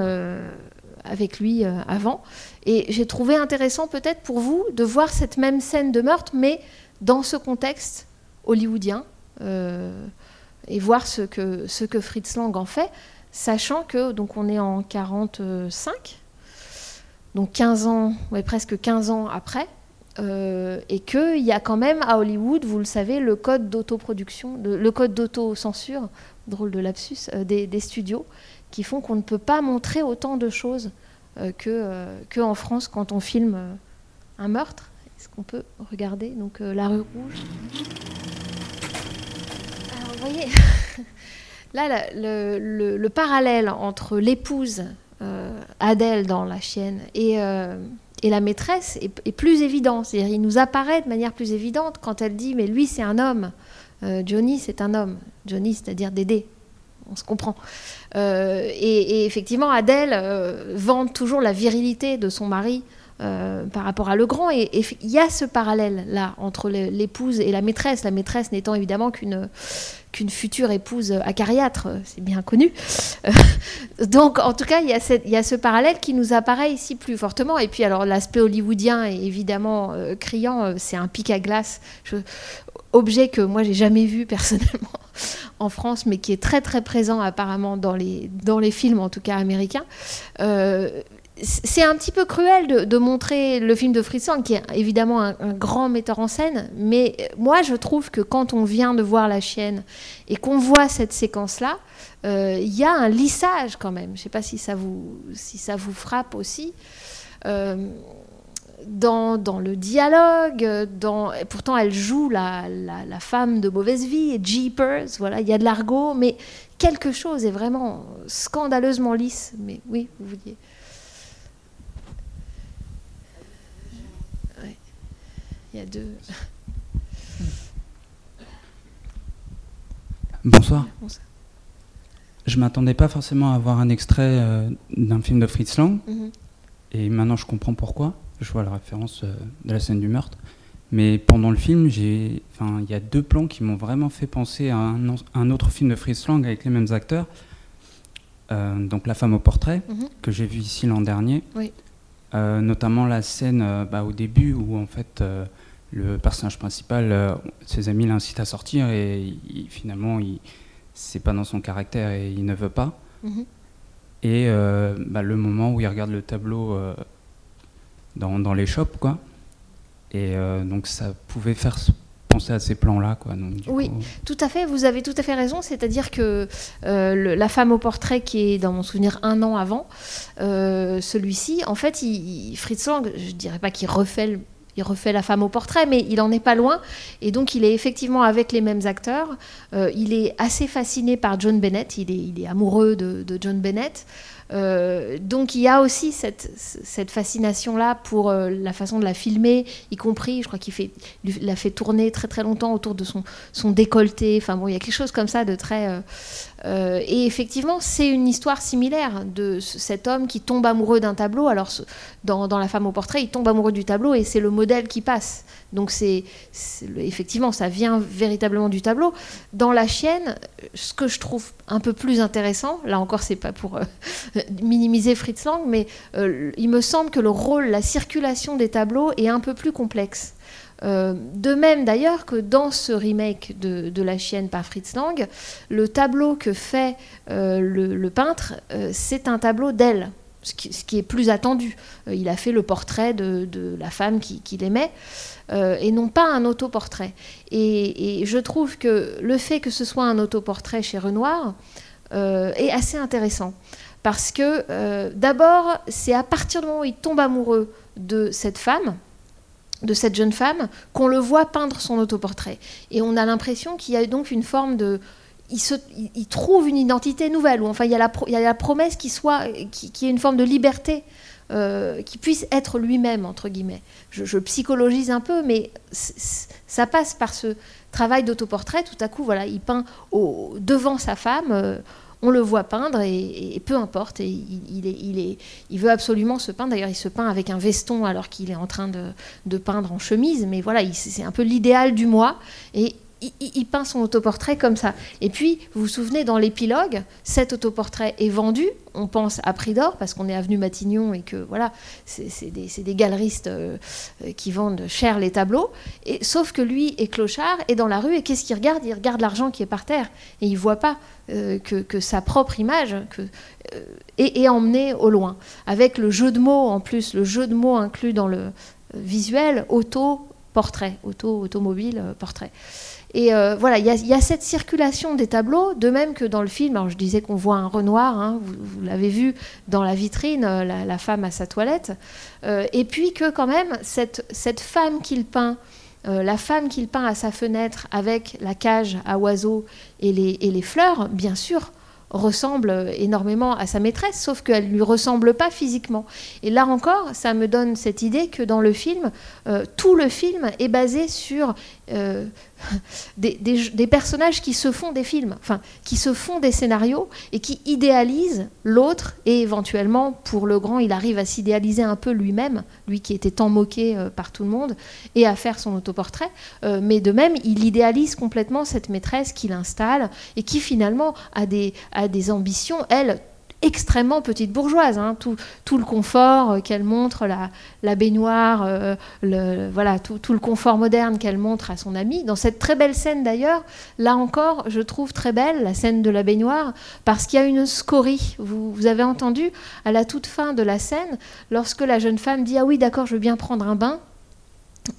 avec lui avant. Et j'ai trouvé intéressant peut-être pour vous de voir cette même scène de meurtre, mais dans ce contexte hollywoodien euh, et voir ce que, Fritz Lang en fait, sachant que donc on est en 45, donc 15 ans, presque 15 ans après, euh, et qu'il y a quand même à Hollywood, vous le savez, le code d'autoproduction, le code d'autocensure, drôle de lapsus, euh, des, studios, qui font qu'on ne peut pas montrer autant de choses que, que en France quand on filme un meurtre. Est-ce qu'on peut regarder donc euh, la rue rouge? Vous voyez, là le, parallèle entre l'épouse euh, Adèle dans La chienne et, euh, et la maîtresse est, plus évident. C'est-à-dire il nous apparaît de manière plus évidente quand elle dit mais lui c'est un homme, Johnny c'est un homme, Johnny c'est-à-dire Dédé, on se comprend. et, effectivement, Adèle vante toujours la virilité de son mari euh, par rapport à Legrand. Et il y a ce parallèle-là entre l'épouse et la maîtresse, la maîtresse n'étant évidemment qu'une future épouse acariâtre, c'est bien connu. Euh, donc, en tout cas, il y, a ce parallèle qui nous apparaît ici plus fortement. Et puis, alors, l'aspect hollywoodien est évidemment euh, criant. C'est un pic à glace, objet que moi, j'ai jamais vu personnellement en France, mais qui est très, très présent apparemment dans les films, en tout cas américains c'est un petit peu cruel de, montrer le film de Lang, qui est évidemment un, grand metteur en scène, mais moi je trouve que quand on vient de voir La Chienne et qu'on voit cette séquence-là, euh, il y a un lissage quand même. Je ne sais pas si ça vous, frappe aussi. Euh, dans, le dialogue, dans, pourtant elle joue la, femme de mauvaise vie, et Jeepers, voilà, il y a de l'argot, mais quelque chose est vraiment scandaleusement lisse. Mais oui, vous vouliez. Il y a deux. Bonsoir. Je m'attendais pas forcément à voir un extrait euh, d'un film de Fritz Lang. Mhm. Et maintenant, je comprends pourquoi. Je vois la référence euh, de la scène du meurtre. Mais pendant le film, il y a deux plans qui m'ont vraiment fait penser à un, autre film de Fritz Lang avec les mêmes acteurs. Euh, donc La femme au portrait, mhm. que j'ai vu ici l'an dernier. notamment la scène bah, au début où en fait le personnage principal, euh, ses amis l'incitent à sortir et finalement, il, c'est pas dans son caractère et il ne veut pas. Mhm. Et euh, bah, le moment où il regarde le tableau euh, dans, dans, les shops, quoi. Et donc ça pouvait faire penser à ces plans-là, quoi. oui, tout à fait. Vous avez tout à fait raison. C'est-à-dire que la femme au portrait, qui est dans mon souvenir un an avant, celui-ci, en fait, il, Fritz Lang, je dirais pas qu'il refait le il refait la femme au portrait, mais il en est pas loin. Et donc, il est effectivement avec les mêmes acteurs. Euh, il est assez fasciné par John Bennett. Il est, amoureux de, John Bennett. Euh, donc il y a aussi cette, cette fascination-là pour euh, la façon de la filmer, y compris, je crois qu'il fait, l'a fait tourner très très longtemps autour de son, son décolleté. Enfin bon, il y a quelque chose comme ça de très. Euh, et effectivement, c'est une histoire similaire de cet homme qui tombe amoureux d'un tableau. Alors dans, La femme au portrait, il tombe amoureux du tableau et c'est le modèle qui passe. Donc c'est effectivement, ça vient véritablement du tableau. Dans La chienne, ce que je trouve un peu plus intéressant, là encore, c'est pas pour minimiser Fritz Lang, mais euh, il me semble que le rôle, la circulation des tableaux est un peu plus complexe. Euh, de même d'ailleurs que dans ce remake de, La chienne par Fritz Lang, le tableau que fait euh, le, peintre, c'est un tableau d'elle, ce qui, est plus attendu. il a fait le portrait de, la femme qu'il qui aimait. et non pas un autoportrait. Et, et, je trouve que le fait que ce soit un autoportrait chez Renoir est assez intéressant. Parce que euh, d'abord, c'est à partir du moment où il tombe amoureux de cette femme, de cette jeune femme, qu'on le voit peindre son autoportrait. Et on a l'impression qu'il y a donc une forme de... Il, se, il, trouve une identité nouvelle, ou enfin il y a la, il y a la promesse qu'il soit, qui, qui ait une forme de liberté, euh, qui puisse être lui-même, entre guillemets. Je, psychologise un peu, mais ça passe par ce travail d'autoportrait. Tout à coup, voilà, il peint au, devant sa femme. Euh, on le voit peindre et, peu importe. Et il, est, il, est, il, veut absolument se peindre. D'ailleurs, il se peint avec un veston alors qu'il est en train de, peindre en chemise. Mais voilà, c'est un peu l'idéal du moi. Et il, peint son autoportrait comme ça. Et puis, vous vous souvenez, dans l'épilogue, cet autoportrait est vendu. On pense à prix d'or parce qu'on est avenue Matignon et que voilà, c'est des, galeristes euh, qui vendent cher les tableaux. Et, sauf que lui est clochard et dans la rue. Et qu'est-ce qu'il regarde? Il regarde l'argent qui est par terre et il voit pas euh, que, sa propre image euh, est, emmenée au loin. Avec le jeu de mots en plus, le jeu de mots inclus dans le visuel, auto portrait, auto automobile portrait. Et euh, voilà, il y, a cette circulation des tableaux, de même que dans le film, je disais qu'on voit un Renoir, hein, vous, l'avez vu dans la vitrine, euh, la, femme à sa toilette, euh, et puis que quand même, cette, femme qu'il peint, la femme qu'il peint à sa fenêtre avec la cage à oiseaux et les fleurs, bien sûr, ressemble énormément à sa maîtresse, sauf qu'elle ne lui ressemble pas physiquement. Et là encore, ça me donne cette idée que dans le film, tout le film est basé sur des, personnages qui se font des films, enfin, qui se font des scénarios et qui idéalisent l'autre et éventuellement, pour le grand, il arrive à s'idéaliser un peu lui-même, lui qui était tant moqué euh, par tout le monde, et à faire son autoportrait. Euh, mais de même, il idéalise complètement cette maîtresse qu'il installe et qui finalement a des, a des ambitions, elle, extrêmement petite bourgeoise. Hein. Tout, tout, le confort euh, qu'elle montre, la, la baignoire, euh, le, voilà, tout, tout, le confort moderne qu'elle montre à son ami. Dans cette très belle scène d'ailleurs, là encore, je trouve très belle la scène de la baignoire, parce qu'il y a une scorie. Vous, vous, avez entendu à la toute fin de la scène, lorsque la jeune femme dit Ah oui, d'accord, je veux bien prendre un bain.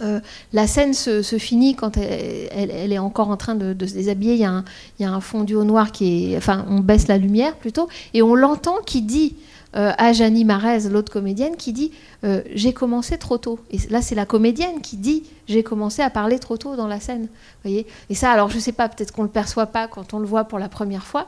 Euh, la scène se, finit quand elle, est encore en train de, se déshabiller. Il y, a un, il y, a fondu au noir qui est. Enfin, on baisse la lumière plutôt. Et on l'entend qui dit euh, à Janie Marez, l'autre comédienne, qui dit euh, J'ai commencé trop tôt. Et là, c'est la comédienne qui dit J'ai commencé à parler trop tôt dans la scène. Voyez? Et ça, alors je ne sais pas, peut-être qu'on ne le perçoit pas quand on le voit pour la première fois.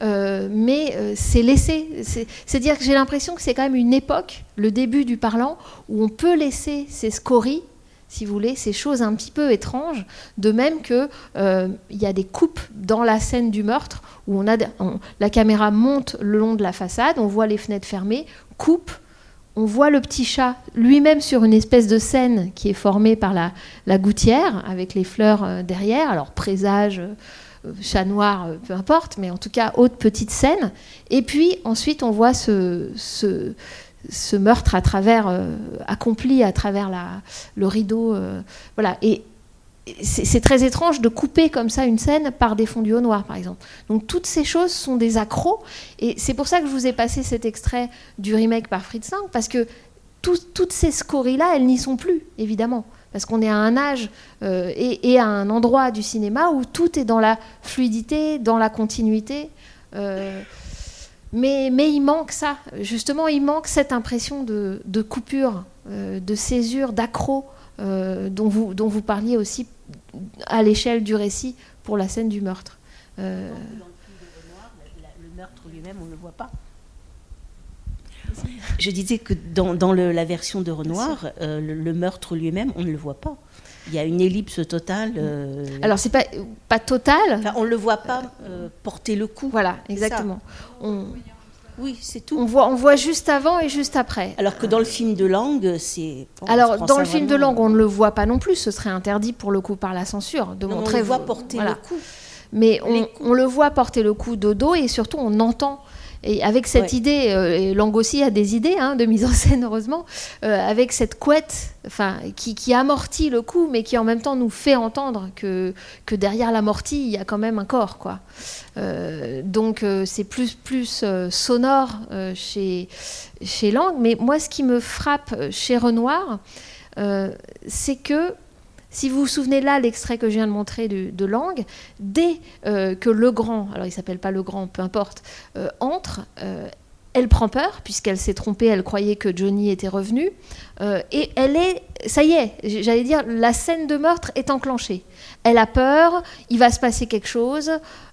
mais c'est laissé. C'est-à-dire que j'ai l'impression que c'est quand même une époque, le début du parlant, où on peut laisser ces scories si vous voulez, ces choses un petit peu étranges, de même qu'il euh, y a des coupes dans la scène du meurtre où on a, la caméra monte le long de la façade, on voit les fenêtres fermées, coupe, on voit le petit chat lui-même sur une espèce de scène qui est formée par la, la gouttière avec les fleurs euh, derrière, alors présage. Euh, chat noir, peu importe, mais en tout cas, haute petite scène. Et puis ensuite, on voit ce, ce meurtre euh, accompli à travers le rideau. Euh, voilà. Et c'est très étrange de couper comme ça une scène par des fondus au noir, par exemple. Donc toutes ces choses sont des accros. Et c'est pour ça que je vous ai passé cet extrait du remake par Fritz Lang, parce que toutes ces scories-là, elles n'y sont plus, évidemment. Parce qu'on est à un âge euh, et, à un endroit du cinéma où tout est dans la fluidité, dans la continuité. Mais, il manque ça, justement, il manque cette impression de, coupure, euh, de césure, d'accro euh, dont, vous, dont vous parliez aussi à l'échelle du récit pour la scène du meurtre. Euh, dans le, le meurtre lui-même, on ne le voit pas. Je disais que dans, la version de Renoir, le, meurtre lui-même, on ne le voit pas il y a une ellipse totale. Euh, Alors c'est pas pas total. on le voit pas euh, porter le coup. Voilà, exactement. Oui, c'est tout. On voit, on voit juste avant et juste après. Alors que dans le film de langue, c'est. Alors dans le film de langue, on ne le voit pas non plus. Ce serait interdit pour le coup par la censure de montrer. On le voit porter le coup. Mais on, on, le voit porter le coup de dos et surtout on entend et avec cette idée, euh, et Lang aussi a des idées hein, de mise en scène, heureusement, euh, avec cette couette enfin, qui, qui, amortit le coup, mais qui en même temps nous fait entendre que, que derrière l'amorti, il y a quand même un corps. Quoi. Euh, donc c'est plus, plus sonore chez, chez Lang. Mais moi, ce qui me frappe chez Renoir, c'est que si vous vous souvenez là, l'extrait que je viens de montrer de, langue, dès euh, que le grand, alors il s'appelle pas le grand, peu importe, euh, entre, euh, elle prend peur puisqu'elle s'est trompée, elle croyait que Johnny était revenu, et elle est, ça y est, j'allais dire, la scène de meurtre est enclenchée. Elle a peur, il va se passer quelque chose.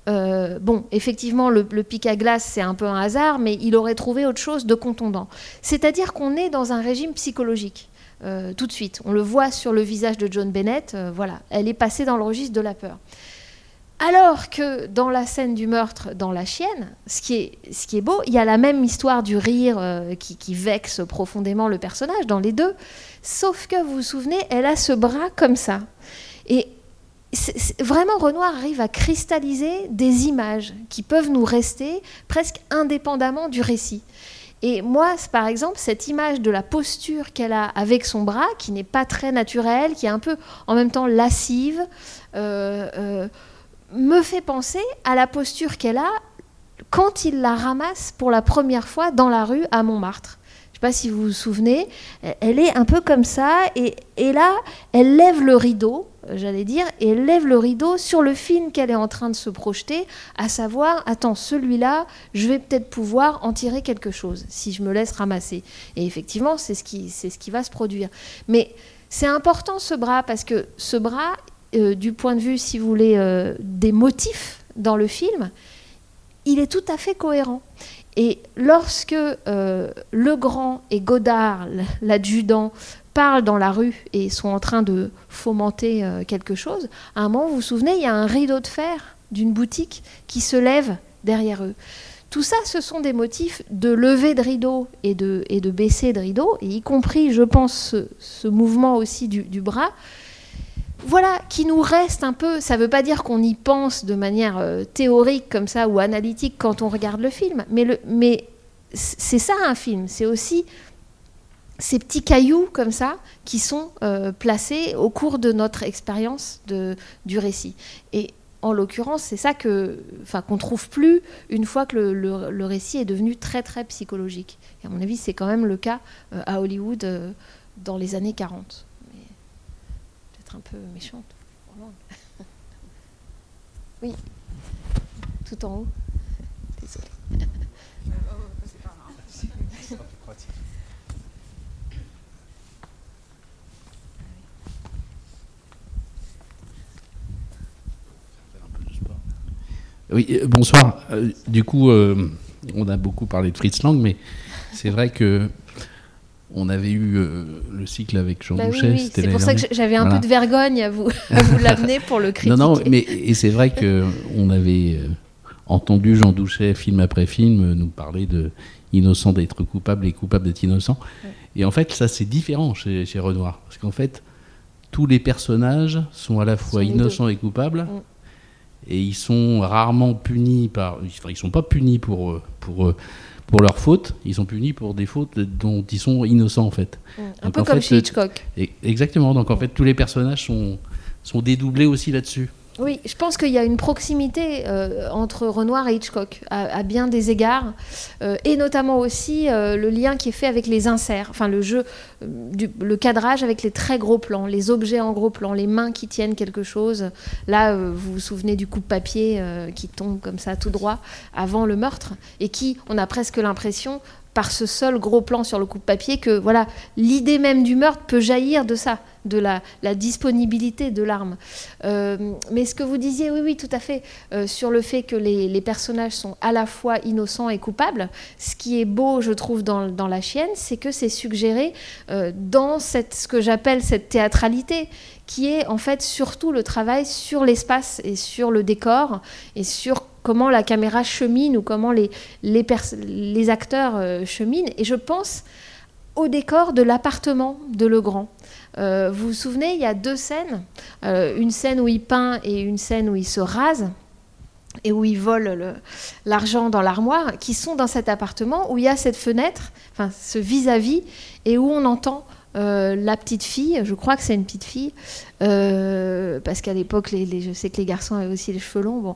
bon, effectivement, le, pic à glace, c'est un peu un hasard, mais il aurait trouvé autre chose de contondant. C'est-à-dire qu'on est dans un régime psychologique. Euh, tout de suite. On le voit sur le visage de John Bennett, euh, voilà, elle est passée dans le registre de la peur. Alors que dans la scène du meurtre dans La Chienne, ce qui est, qui beau, il y a la même histoire du rire euh, qui, vexe profondément le personnage dans les deux, sauf que vous vous souvenez, elle a ce bras comme ça. Et vraiment, Renoir arrive à cristalliser des images qui peuvent nous rester presque indépendamment du récit. Et moi, par exemple, cette image de la posture qu'elle a avec son bras, qui n'est pas très naturelle, qui est un peu en même temps lascive, euh, euh, me fait penser à la posture qu'elle a quand il la ramasse pour la première fois dans la rue à Montmartre. Je ne sais pas si vous vous souvenez, elle est un peu comme ça, et, et là, elle lève le rideau, j'allais dire, et lève le rideau sur le film qu'elle est en train de se projeter, à savoir, attends, celui-là, je vais peut-être pouvoir en tirer quelque chose, si je me laisse ramasser. Et effectivement, c'est ce qui, c'est ce qui va se produire. Mais c'est important ce bras, parce que ce bras, euh, du point de vue, si vous voulez, euh, des motifs dans le film, il est tout à fait cohérent. Et lorsque euh, Legrand et Godard, l'adjudant, parlent dans la rue et sont en train de fomenter euh, quelque chose, à un moment, vous vous souvenez, il y a un rideau de fer d'une boutique qui se lève derrière eux. Tout ça, ce sont des motifs de lever de rideau et de, et de baisser de rideau, y compris, je pense, ce, mouvement aussi du bras, voilà, qui nous reste un peu. Ça ne veut pas dire qu'on y pense de manière euh, théorique comme ça ou analytique quand on regarde le film, mais, c'est ça un film, c'est aussi ces petits cailloux comme ça qui sont euh, placés au cours de notre expérience du récit. Et en l'occurrence, c'est ça que, enfin, qu'on trouve plus une fois que le, récit est devenu très très psychologique. Et à mon avis, c'est quand même le cas euh, à Hollywood euh, dans les années 40. Peut-être un peu méchante. oui, tout en haut. Oui, euh, bonsoir. Euh, du coup, euh, on a beaucoup parlé de Fritz Lang, mais c'est vrai que on avait eu le cycle avec Jean bah Boucher. Oui, c'est pour ça que j'avais un peu de vergogne à vous, vous l'amener pour le critiquer. Non, non, mais et c'est vrai que on avait entendu Jean Douchet, film après film, nous parler de innocent d'être coupable et coupable d'être innocent. Et en fait, ça c'est différent chez, chez Renoir, parce qu'en fait, tous les personnages sont à la fois innocents et coupables. Mm et ils sont rarement punis par. Enfin, ils sont pas punis pour, euh, pour, euh, pour leurs fautes, ils sont punis pour des fautes dont ils sont innocents en fait. Mmh. Un peu comme chez Hitchcock. Exactement, donc en fait tous les personnages sont, sont dédoublés aussi là-dessus. Oui, je pense qu'il y a une proximité euh, entre Renoir et Hitchcock à, bien des égards, euh, et notamment aussi euh, le lien qui est fait avec les inserts, enfin le jeu, le cadrage avec les très gros plans, les objets en gros plans, les mains qui tiennent quelque chose. Là, vous vous souvenez du coup de papier qui tombe comme ça tout droit avant le meurtre, et qui, on a presque l'impression, par ce seul gros plan sur le coup de papier que voilà l'idée même du meurtre peut jaillir de ça, de la, disponibilité de l'arme. Euh, mais ce que vous disiez, oui, oui, tout à fait, euh, sur le fait que les, personnages sont à la fois innocents et coupables, ce qui est beau, je trouve, dans, la chienne, c'est que c'est suggéré euh, dans cette, ce que j'appelle cette théâtralité qui est en fait surtout le travail sur l'espace et sur le décor et sur comment la caméra chemine ou comment les, les, acteurs euh, cheminent. Et je pense au décor de l'appartement de Legrand. Euh, vous vous souvenez, il y a deux scènes, euh, une scène où il peint et une scène où il se rase et où il vole l'argent dans l'armoire, qui sont dans cet appartement où il y a cette fenêtre, enfin ce vis-à-vis, et où on entend euh, la petite fille, je crois que c'est une petite fille, euh, parce qu'à l'époque, je sais que les garçons avaient aussi les cheveux longs, bon,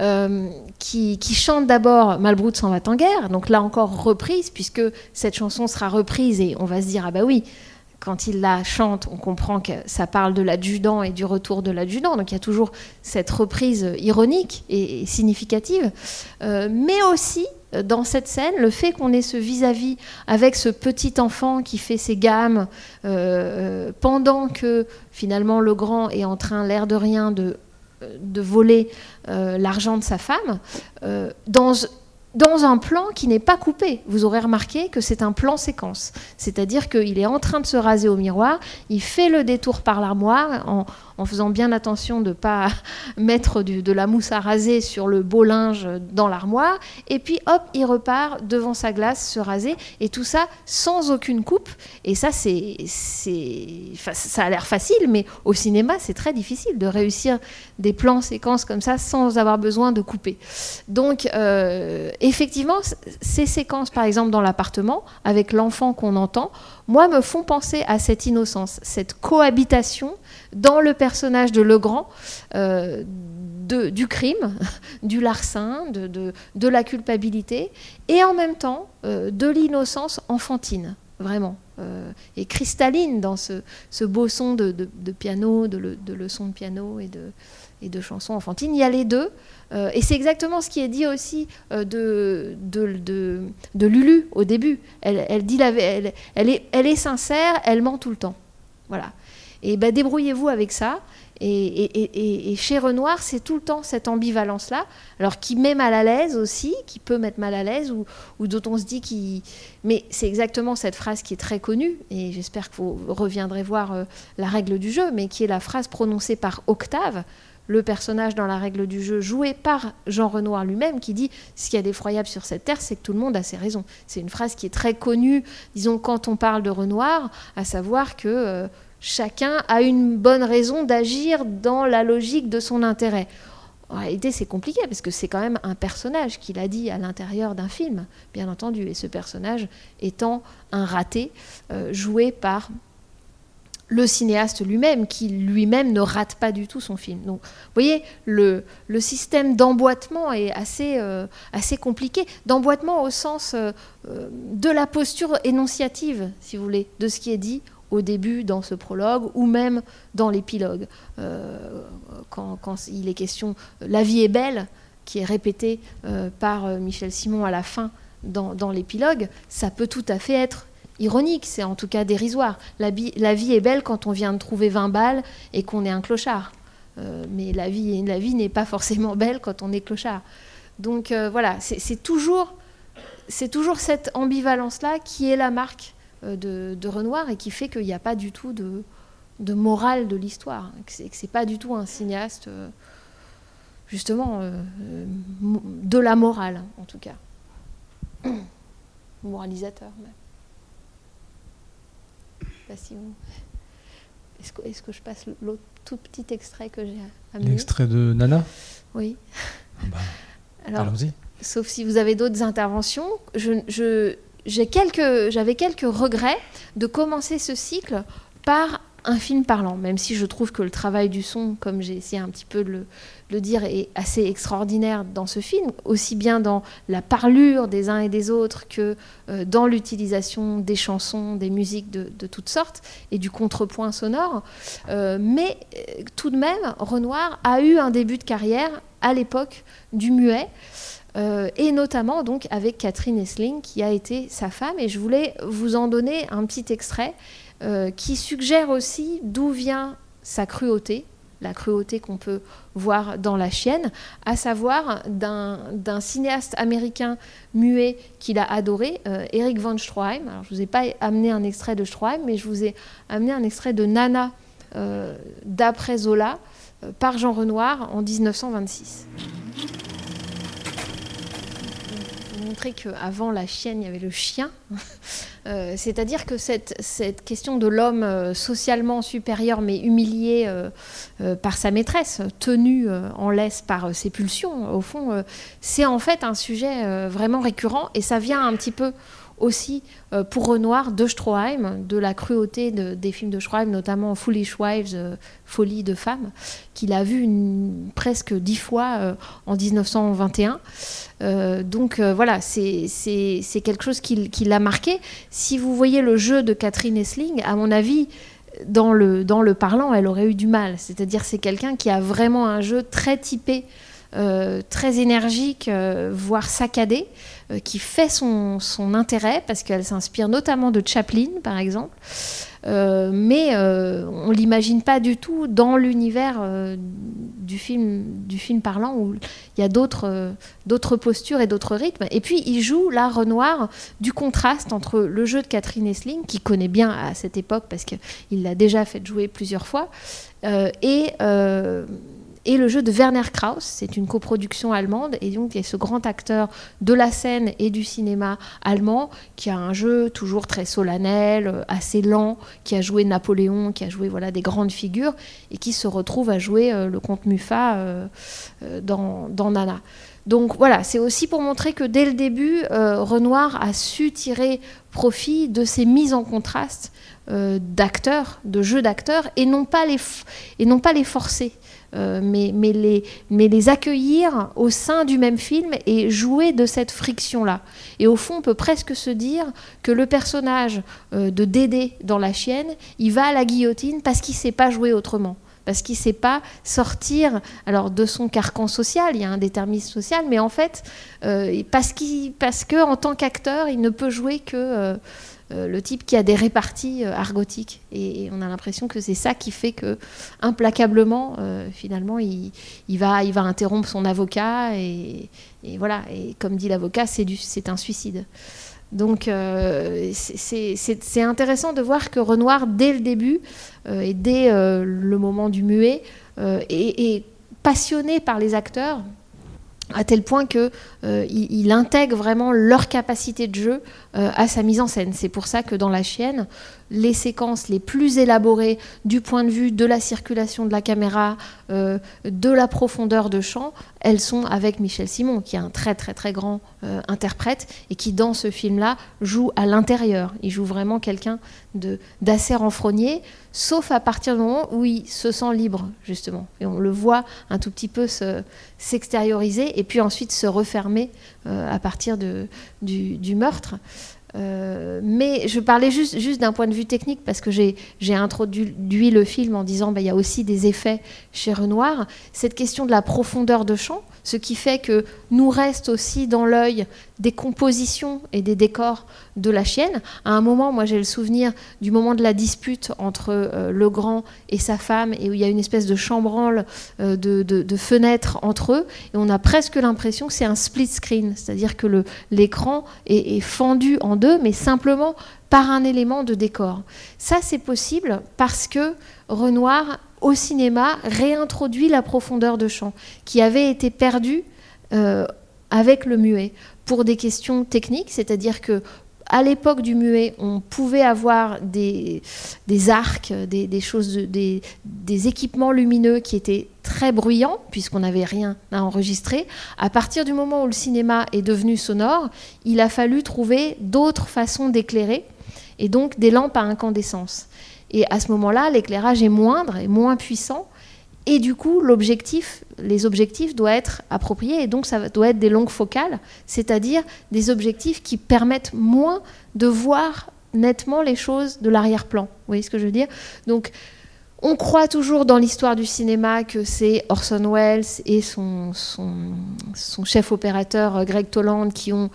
euh, qui, chante d'abord Malbrout s'en va en guerre, donc là encore reprise, puisque cette chanson sera reprise et on va se dire, ah bah oui, quand il la chante, on comprend que ça parle de l'adjudant et du retour de l'adjudant. Donc il y a toujours cette reprise ironique et, significative. mais aussi dans cette scène, le fait qu'on ait ce vis-à-vis avec ce petit enfant qui fait ses gammes euh, euh, pendant que finalement le grand est en train, l'air de rien, de, de voler euh, l'argent de sa femme, dans dans un plan qui n'est pas coupé. Vous aurez remarqué que c'est un plan séquence. C'est-à-dire qu'il est en train de se raser au miroir, il fait le détour par l'armoire en, en faisant bien attention de ne pas mettre de la mousse à raser sur le beau linge dans l'armoire. Et puis hop, il repart devant sa glace se raser. Et tout ça sans aucune coupe. Et ça, c'est, ça a l'air facile, mais au cinéma, c'est très difficile de réussir des plans séquences comme ça sans avoir besoin de couper. Donc, euh, effectivement, ces séquences, par exemple, dans l'appartement, avec l'enfant qu'on entend, moi, me font penser à cette innocence, cette cohabitation dans le personnage de Legrand euh, du crime, du larcin, de, la culpabilité, et en même temps euh, de l'innocence enfantine, vraiment. Euh, et cristalline dans ce, beau son de, piano, de, leçons de piano et de, et de chansons enfantines. Il y a les deux. Et c'est exactement ce qui est dit aussi de, de, Lulu au début. Elle, dit la, elle, elle, est, elle est sincère, elle ment tout le temps. Voilà. Et ben, débrouillez-vous avec ça. Et, chez Renoir, c'est tout le temps cette ambivalence-là, alors qui met mal à l'aise aussi, qui peut mettre mal à l'aise, ou, ou dont on se dit qu'il... Mais c'est exactement cette phrase qui est très connue, et j'espère que vous reviendrez voir euh, la règle du jeu, mais qui est la phrase prononcée par Octave, le personnage dans la règle du jeu, joué par Jean Renoir lui-même, qui dit Ce qu'il y a d'effroyable sur cette terre, c'est que tout le monde a ses raisons. C'est une phrase qui est très connue, disons, quand on parle de Renoir, à savoir que... Euh, chacun a une bonne raison d'agir dans la logique de son intérêt. En réalité, c'est compliqué parce que c'est quand même un personnage qu'il a dit à l'intérieur d'un film, bien entendu, et ce personnage étant un raté euh, joué par le cinéaste lui-même, qui lui-même ne rate pas du tout son film. Donc, vous voyez, le, système d'emboîtement est assez, euh, assez compliqué. D'emboîtement au sens euh, de la posture énonciative, si vous voulez, de ce qui est dit au début dans ce prologue ou même dans l'épilogue. Euh, quand, il est question La vie est belle, qui est répété euh, par euh, Michel Simon à la fin dans, l'épilogue, ça peut tout à fait être ironique, c'est en tout cas dérisoire. La, vie est belle quand on vient de trouver 20 balles et qu'on est un clochard. mais la vie, n'est pas forcément belle quand on est clochard. Donc voilà, c'est toujours, toujours cette ambivalence-là qui est la marque euh, de, Renoir et qui fait qu'il n'y a pas du tout de, morale de l'histoire, que c'est, c'est pas du tout un cinéaste euh, justement euh, de la morale en tout cas, moralisateur même. Est-ce que, est-ce que, je passe l'autre tout petit extrait que j'ai amené? L'extrait de Nana? Oui. Ah bah, Alors, allons-y. Sauf si vous avez d'autres interventions, je, quelques, j'avais quelques regrets de commencer ce cycle par un film parlant, même si je trouve que le travail du son, comme j'ai essayé un petit peu de le, dire, est assez extraordinaire dans ce film, aussi bien dans la parlure des uns et des autres que euh, dans l'utilisation des chansons, des musiques de, toutes sortes et du contrepoint sonore. Euh, mais euh, tout de même, Renoir a eu un début de carrière à l'époque du muet. Et notamment donc avec Catherine Essling qui a été sa femme. Et je voulais vous en donner un petit extrait euh, qui suggère aussi d'où vient sa cruauté, la cruauté qu'on peut voir dans La Chienne, à savoir d'un cinéaste américain muet qu'il a adoré, euh, Eric von Stroheim. Alors, je ne vous ai pas amené un extrait de Stroheim, mais je vous ai amené un extrait de Nana d'après Zola par Jean Renoir en 1926 montrer qu'avant la chienne, il y avait le chien. Euh, c'est-à-dire que cette, cette, question de l'homme euh, socialement supérieur mais humilié euh, par sa maîtresse, tenu en laisse par ses pulsions, au fond, c'est en fait un sujet vraiment récurrent et ça vient un petit peu aussi euh, pour Renoir de Stroheim, de la cruauté des films de Stroheim, notamment Foolish Wives, euh, Folie de femmes, qu'il a vu presque dix fois euh, en 1921. donc voilà, c'est quelque chose qui, l'a marqué. Si vous voyez le jeu de Catherine Essling, à mon avis, dans le, dans le parlant, elle aurait eu du mal. C'est-à-dire c'est quelqu'un qui a vraiment un jeu très typé, très énergique, voire saccadé. Euh, qui fait son, intérêt parce qu'elle s'inspire notamment de Chaplin, par exemple. Euh, mais euh, on l'imagine pas du tout dans l'univers du, film, parlant où il y a d'autres d'autres postures et d'autres rythmes. Et puis il joue là Renoir du contraste entre le jeu de Catherine Essling, qui connaît bien à cette époque parce qu'il l'a déjà fait jouer plusieurs fois, et et le jeu de Werner Krauss. C'est une coproduction allemande et donc il y a ce grand acteur de la scène et du cinéma allemand qui a un jeu toujours très solennel, euh, assez lent, qui a joué Napoléon, qui a joué voilà des grandes figures et qui se retrouve à jouer euh, le comte Muffat euh, dans, dans, Nana. Donc voilà, c'est aussi pour montrer que dès le début, Renoir a su tirer profit de ces mises en contraste d'acteurs, de jeux d'acteurs, et non pas les et non pas les forcer. Euh, mais, mais, les, mais les accueillir au sein du même film et jouer de cette friction-là. Et au fond, on peut presque se dire que le personnage euh, de Dédé dans La Chienne, il va à la guillotine parce qu'il ne sait pas jouer autrement parce qu'il ne sait pas sortir alors de son carcan social, il y a un déterminisme social, mais en fait, euh, parce, qu'il, parce que en tant qu'acteur, il ne peut jouer que le type qui a des réparties euh, argotiques. Et, on a l'impression que c'est ça qui fait que, implacablement, euh, finalement, il, va, il va interrompre son avocat. Et, voilà. Et comme dit l'avocat, c'est un suicide. Donc c'est intéressant de voir que Renoir, dès le début et dès le moment du muet, est, passionné par les acteurs à tel point qu'il euh, intègre vraiment leur capacité de jeu euh, à sa mise en scène. C'est pour ça que dans La Chienne, les séquences les plus élaborées du point de vue de la circulation de la caméra, euh, de la profondeur de champ, elles sont avec Michel Simon, qui est un très très très grand euh, interprète et qui dans ce film-là joue à l'intérieur. Il joue vraiment quelqu'un d'assez renfrogné, sauf à partir du moment où il se sent libre, justement. Et on le voit un tout petit peu s'extérioriser et puis ensuite se refermer euh, à partir du, meurtre. Euh, mais je parlais juste, juste d'un point de vue technique parce que j'ai introduit le film en disant bah, il y a aussi des effets chez Renoir. Cette question de la profondeur de champ, ce qui fait que nous reste aussi dans l'œil des compositions et des décors de la chienne. À un moment, moi j'ai le souvenir du moment de la dispute entre euh, le grand et sa femme, et où il y a une espèce de chambranle euh, de, fenêtres entre eux, et on a presque l'impression que c'est un split screen, c'est-à-dire que l'écran est, est fendu en deux, mais simplement par un élément de décor. Ça, c'est possible parce que Renoir au cinéma réintroduit la profondeur de champ qui avait été perdue euh, avec le muet pour des questions techniques, c'est-à-dire que à l'époque du muet, on pouvait avoir des, arcs, des, choses, des, des, équipements lumineux qui étaient très bruyants, puisqu'on n'avait rien à enregistrer. À partir du moment où le cinéma est devenu sonore, il a fallu trouver d'autres façons d'éclairer, et donc des lampes à incandescence. Et à ce moment-là, l'éclairage est moindre et moins puissant. Et du coup, les objectifs doivent être appropriés. Et donc, ça doit être des longues focales, c'est-à-dire des objectifs qui permettent moins de voir nettement les choses de l'arrière-plan. Vous voyez ce que je veux dire? Donc, on croit toujours dans l'histoire du cinéma que c'est Orson Welles et son, chef opérateur euh, Greg Toland qui ont,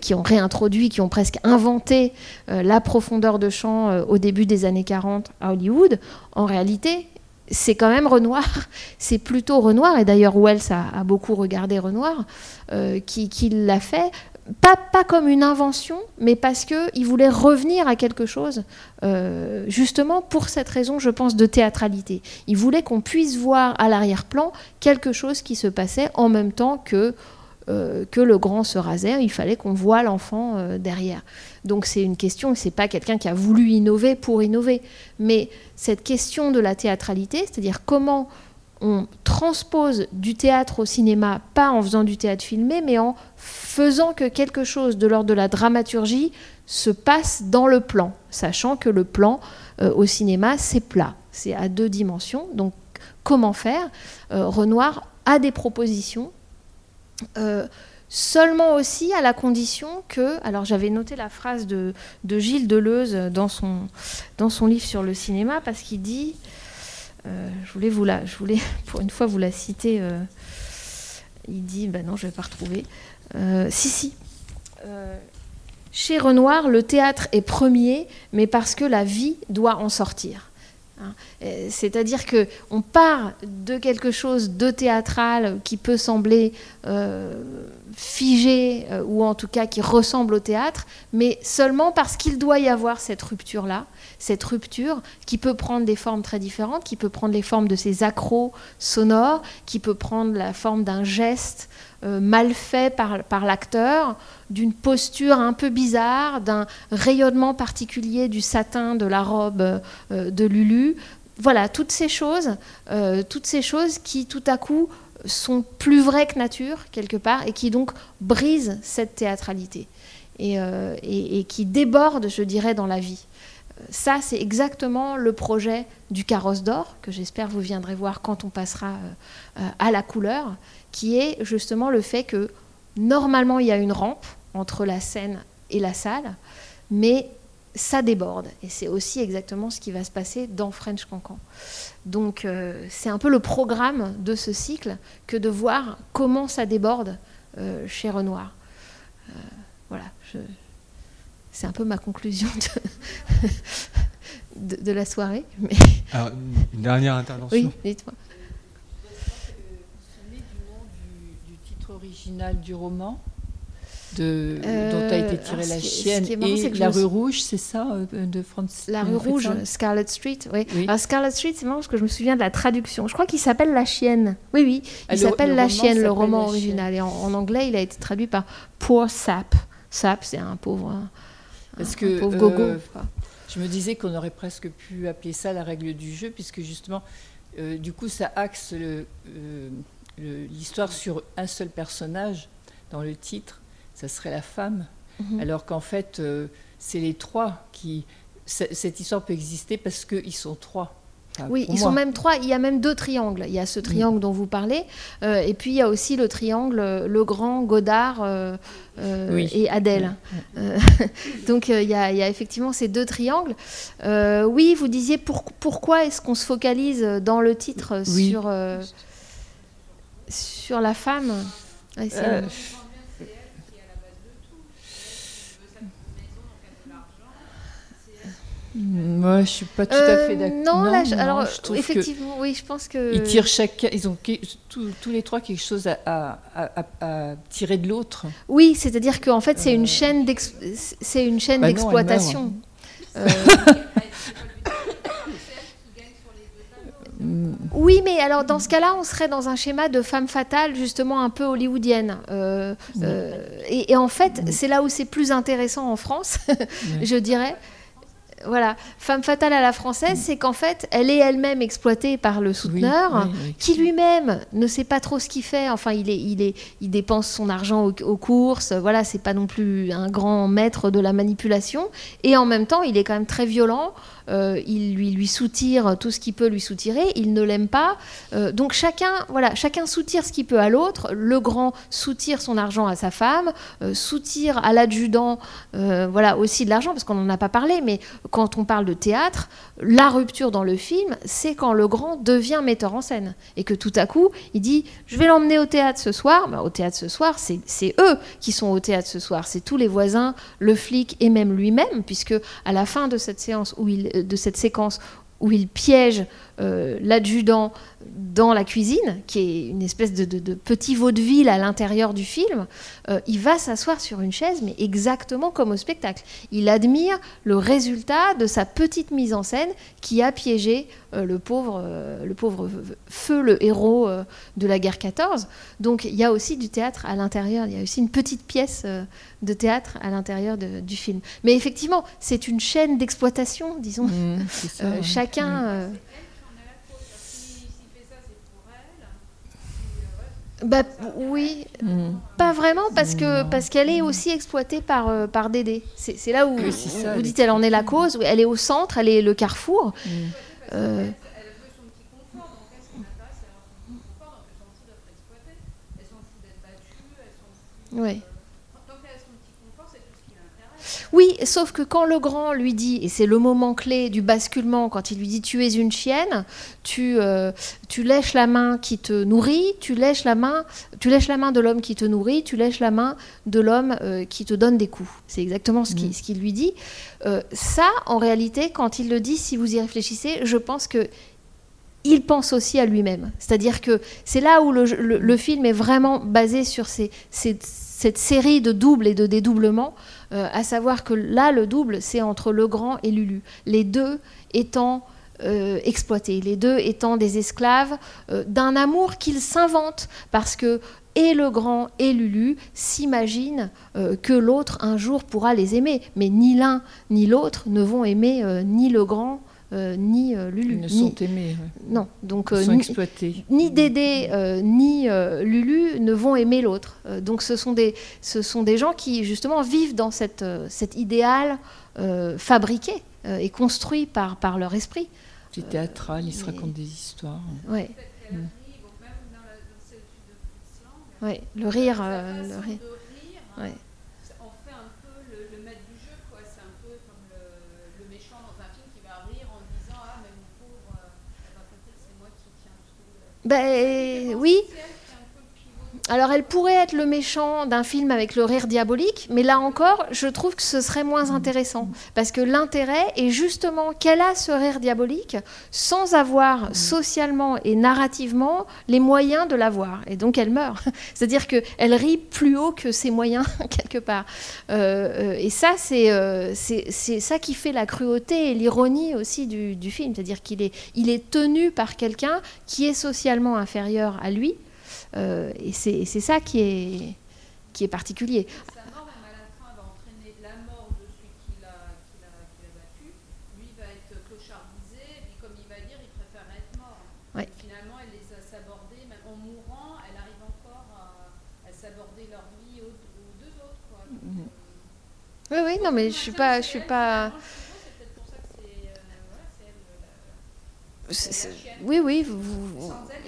qui ont réintroduit, qui ont presque inventé euh, la profondeur de champ euh, au début des années 40 à Hollywood. En réalité, c'est quand même Renoir, c'est plutôt Renoir, et d'ailleurs Wells a, beaucoup regardé Renoir, qui, qui l'a fait pas, pas, comme une invention, mais parce qu'il voulait revenir à quelque chose, euh, justement pour cette raison, je pense, de théâtralité. Il voulait qu'on puisse voir à l'arrière-plan quelque chose qui se passait en même temps que, euh, que le grand se rasait. Il fallait qu'on voit l'enfant euh, derrière. Donc c'est une question, c'est pas quelqu'un qui a voulu innover pour innover, mais cette question de la théâtralité, c'est-à-dire comment on transpose du théâtre au cinéma, pas en faisant du théâtre filmé, mais en faisant que quelque chose de l'ordre de la dramaturgie se passe dans le plan, sachant que le plan euh, au cinéma, c'est plat, c'est à deux dimensions. Donc comment faire Renoir a des propositions. Euh, seulement aussi à la condition que, alors j'avais noté la phrase de, Gilles Deleuze dans son, dans son livre sur le cinéma, parce qu'il dit, euh, je voulais vous la, je voulais pour une fois vous la citer. Euh, il dit, ben non, je vais pas retrouver. Si, si. chez Renoir, le théâtre est premier, mais parce que la vie doit en sortir. Hein. C'est-à-dire que on part de quelque chose de théâtral qui peut sembler figé ou en tout cas qui ressemble au théâtre, mais seulement parce qu'il doit y avoir cette rupture-là, cette rupture qui peut prendre des formes très différentes, qui peut prendre les formes de ces accros sonores, qui peut prendre la forme d'un geste euh, mal fait par, par l'acteur, d'une posture un peu bizarre, d'un rayonnement particulier du satin de la robe euh, de Lulu. Voilà, toutes ces choses, euh, toutes ces choses qui tout à coup sont plus vraies que nature, quelque part, et qui donc brisent cette théâtralité. Et, et, qui débordent, je dirais, dans la vie ça, c'est exactement le projet du carrosse d'or, que j'espère vous viendrez voir quand on passera euh, à la couleur, qui est justement le fait que normalement il y a une rampe entre la scène et la salle, mais ça déborde. Et c'est aussi exactement ce qui va se passer dans French Cancan. Donc euh, c'est un peu le programme de ce cycle que de voir comment ça déborde euh, chez Renoir. voilà, je, c'est un peu ma conclusion de, la soirée. Mais... Alors, une dernière intervention. Oui, dites-moi. du nom du, titre original du roman de, dont a été tirée la chienne et La rue rouge, c'est ça, euh, de France La rue rouge, Scarlet Street, oui. Alors Scarlet Street, c'est marrant parce que je me souviens de la traduction. Je crois qu'il s'appelle La chienne. Oui, oui, il s'appelle La chienne, le roman original. Et en, en, anglais, il a été traduit par Poor Sap. Sap, c'est un pauvre parce que, gogo. Euh, Je me disais qu'on aurait presque pu appeler ça la règle du jeu, puisque justement, euh, du coup, ça axe euh, l'histoire sur un seul personnage dans le titre, ça serait la femme, mhm. alors qu'en fait, euh, c'est les trois qui... Cette histoire peut exister parce qu'ils sont trois oui, ils sont même trois. Il y a même deux triangles. Il y a ce triangle dont vous parlez, euh, et puis il y a aussi le triangle Le Grand, Godard euh, euh, et Adèle. donc il y, a, effectivement ces deux triangles. oui, vous disiez pourquoi est-ce qu'on se focalise dans le titre sur sur la femme? Moi, je suis pas tout à fait d'accord. Non, là, alors effectivement, oui, je pense que ils tirent chacun, ils ont tous, les trois quelque chose à, tirer de l'autre. Oui, c'est-à-dire qu'en fait, c'est une chaîne c'est une chaîne d'exploitation. Oui, mais alors dans ce cas-là, on serait dans un schéma de femme fatale, justement un peu hollywoodienne. et, et, en fait, c'est là où c'est plus intéressant en France, je dirais voilà, femme fatale à la française, c'est qu'en fait, elle est elle-même exploitée par le souteneur, qui lui-même ne sait pas trop ce qu'il fait. Enfin, il est, il est, il dépense son argent aux, courses. Voilà, c'est pas non plus un grand maître de la manipulation. Et en même temps, il est quand même très violent. Euh, il lui, soutire tout ce qu'il peut lui soutirer, il ne l'aime pas. Euh, donc chacun, voilà, chacun soutire ce qu'il peut à l'autre. Le grand soutire son argent à sa femme, euh, soutire à l'adjudant, voilà, aussi de l'argent, parce qu'on n'en a pas parlé, mais quand on parle de théâtre, la rupture dans le film, c'est quand le grand devient metteur en scène. Et que tout à coup, il dit, je vais l'emmener au théâtre ce soir. Ben, au théâtre ce soir, c'est eux qui sont au théâtre ce soir. C'est tous les voisins, le flic et même lui-même, puisque à la fin de cette séance où il de cette séquence où il piège euh, l'adjudant dans la cuisine, qui est une espèce de, petit vaudeville à l'intérieur du film, euh, il va s'asseoir sur une chaise, mais exactement comme au spectacle. Il admire le résultat de sa petite mise en scène qui a piégé euh, le, pauvre, le pauvre Feu, le héros de la guerre 14. Donc il y a aussi du théâtre à l'intérieur, il y a aussi une petite pièce de théâtre à l'intérieur du film. Mais effectivement, c'est une chaîne d'exploitation, disons. Mmh, chacun... Mmh. Bah, oui, pas vraiment parce que parce qu'elle est aussi exploitée par euh, par Dédé. C'est là où vous dites elle en est la cause. Elle est au centre, elle est le carrefour. Hmm. Euh, oui. Oui, sauf que quand le grand lui dit, et c'est le moment clé du basculement, quand il lui dit tu es une chienne, tu, euh, tu lèches la main qui te nourrit, tu lèches la main, tu lèches la main de l'homme qui te nourrit, tu lèches la main de l'homme euh, qui te donne des coups. C'est exactement ce qu'il mm. lui dit. Euh, ça, en réalité, quand il le dit, si vous y réfléchissez, je pense que il pense aussi à lui-même. C'est-à-dire que c'est là où le, film est vraiment basé sur cette série de doubles et de dédoublements euh, à savoir que là, le double, c'est entre le grand et Lulu, les deux étant euh, exploités, les deux étant des esclaves euh, d'un amour qu'ils s'inventent, parce que et le grand et Lulu s'imaginent que l'autre un jour pourra les aimer, mais ni l'un ni l'autre ne vont aimer ni le grand euh, ni euh, Lulu. Ils ne sont aimés. Non, donc Ils euh, sont ni, exploités. Ni Dédé ni Lulu ne vont aimer l'autre. donc ce sont, des, ce sont des gens qui justement vivent dans cette, cet idéal fabriqué et construit par, par leur esprit. C'est théâtral, ils se racontent des histoires. Oui. Ouais, le rire. le rire. Ouais. Ben oui. Alors elle pourrait être le méchant d'un film avec le rire diabolique, mais là encore, je trouve que ce serait moins intéressant. Parce que l'intérêt est justement qu'elle a ce rire diabolique sans avoir socialement et narrativement les moyens de l'avoir. Et donc elle meurt. C'est-à-dire qu'elle rit plus haut que ses moyens, quelque part. Euh, euh, et ça, euh, c'est ça qui fait la cruauté et l'ironie aussi du, film. C'est-à-dire qu'il est, il est tenu par quelqu'un qui est socialement inférieur à lui. Euh, et c'est ça qui est, particulier. Sa mort, même à la fin, va entraîner la mort de celui qui l'a battu. Lui va être clochardisé, et puis comme il va dire, il préfère être mort. Ouais. Finalement, elle les a sabordés, même en mourant, elle arrive encore à, à saborder leur vie aux, deux autres. Mm-hmm. Euh, oui, oui, non, mais je ne suis pas oui, oui,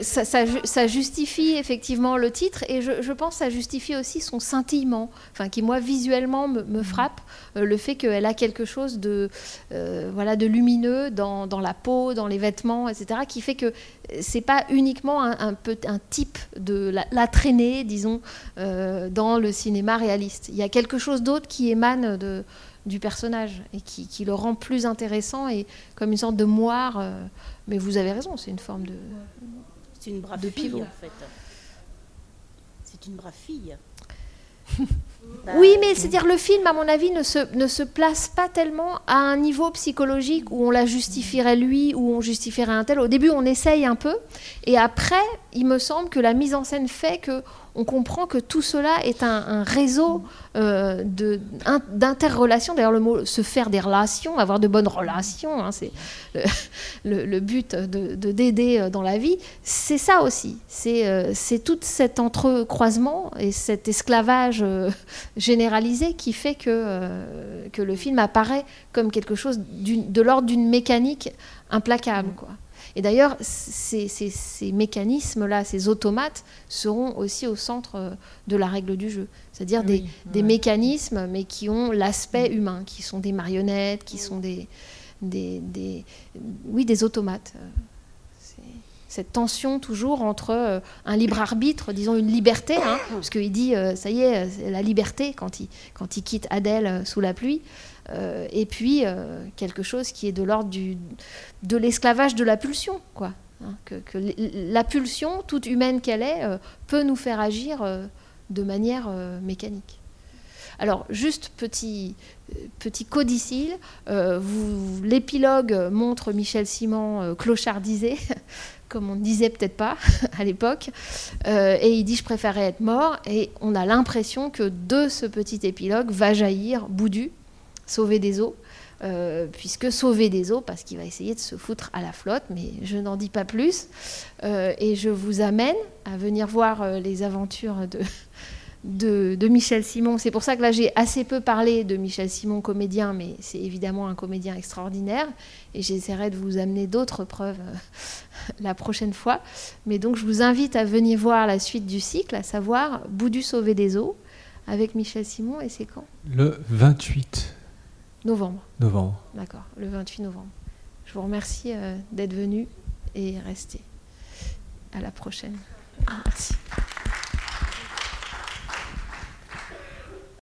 ça, justifie effectivement le titre et je, pense que ça justifie aussi son scintillement, enfin, qui moi visuellement me, mm. frappe, euh, le fait qu'elle a quelque chose de, euh, voilà, de lumineux dans, la peau, dans les vêtements, etc., qui fait que c'est pas uniquement un, peu, un type de la, traînée, disons, euh, dans le cinéma réaliste. Il y a quelque chose d'autre qui émane de, du personnage et qui, le rend plus intéressant et comme une sorte de moire. Mais vous avez raison, c'est une forme de. C'est une brave fille, en fait. C'est une brave fille. oui, mais c'est-à-dire le film, à mon avis, ne se, ne se place pas tellement à un niveau psychologique où on la justifierait lui, où on justifierait un tel. Au début, on essaye un peu, et après, il me semble que la mise en scène fait que on comprend que tout cela est un, réseau euh, d'interrelations. D'ailleurs, le mot se faire des relations, avoir de bonnes relations, hein, c'est le, but de, d'aider euh, dans la vie. C'est ça aussi. C'est, euh, tout cet entrecroisement et cet esclavage généralisé qui fait que, que le film apparaît comme quelque chose de l'ordre d'une mécanique implacable. Quoi. Et d'ailleurs, ces, mécanismes-là, ces automates, seront aussi au centre euh, de la règle du jeu. C'est-à-dire des, mécanismes, mais qui ont l'aspect humain, qui sont des marionnettes, qui sont des, des, oui, des automates. Euh, cette tension toujours entre euh, un libre arbitre, disons une liberté, hein, parce qu'il dit, ça y est, la liberté quand il, quand il quitte Adèle sous la pluie, euh, et puis euh, quelque chose qui est de l'ordre de l'esclavage de la pulsion, quoi. Hein, que, la pulsion, toute humaine qu'elle est, euh, peut nous faire agir de manière mécanique. Alors, juste petit, petit codicile, l'épilogue montre Michel Simon clochardisé, comme on ne disait peut-être pas à l'époque, et il dit je préférais être mort, et on a l'impression que de ce petit épilogue va jaillir Boudu, sauver des eaux, euh, puisque sauver des eaux, parce qu'il va essayer de se foutre à la flotte, mais je n'en dis pas plus. Euh, et je vous amène à venir voir euh, les aventures de, de, Michel Simon. C'est pour ça que là j'ai assez peu parlé de Michel Simon, comédien, mais c'est évidemment un comédien extraordinaire. Et j'essaierai de vous amener d'autres preuves la prochaine fois. Mais donc je vous invite à venir voir la suite du cycle, à savoir Boudu sauver des eaux, avec Michel Simon. Et c'est quand? Le 28 Novembre. Novembre. D'accord, le 28 novembre. Je vous remercie euh, d'être venu et restez. À la prochaine. Merci.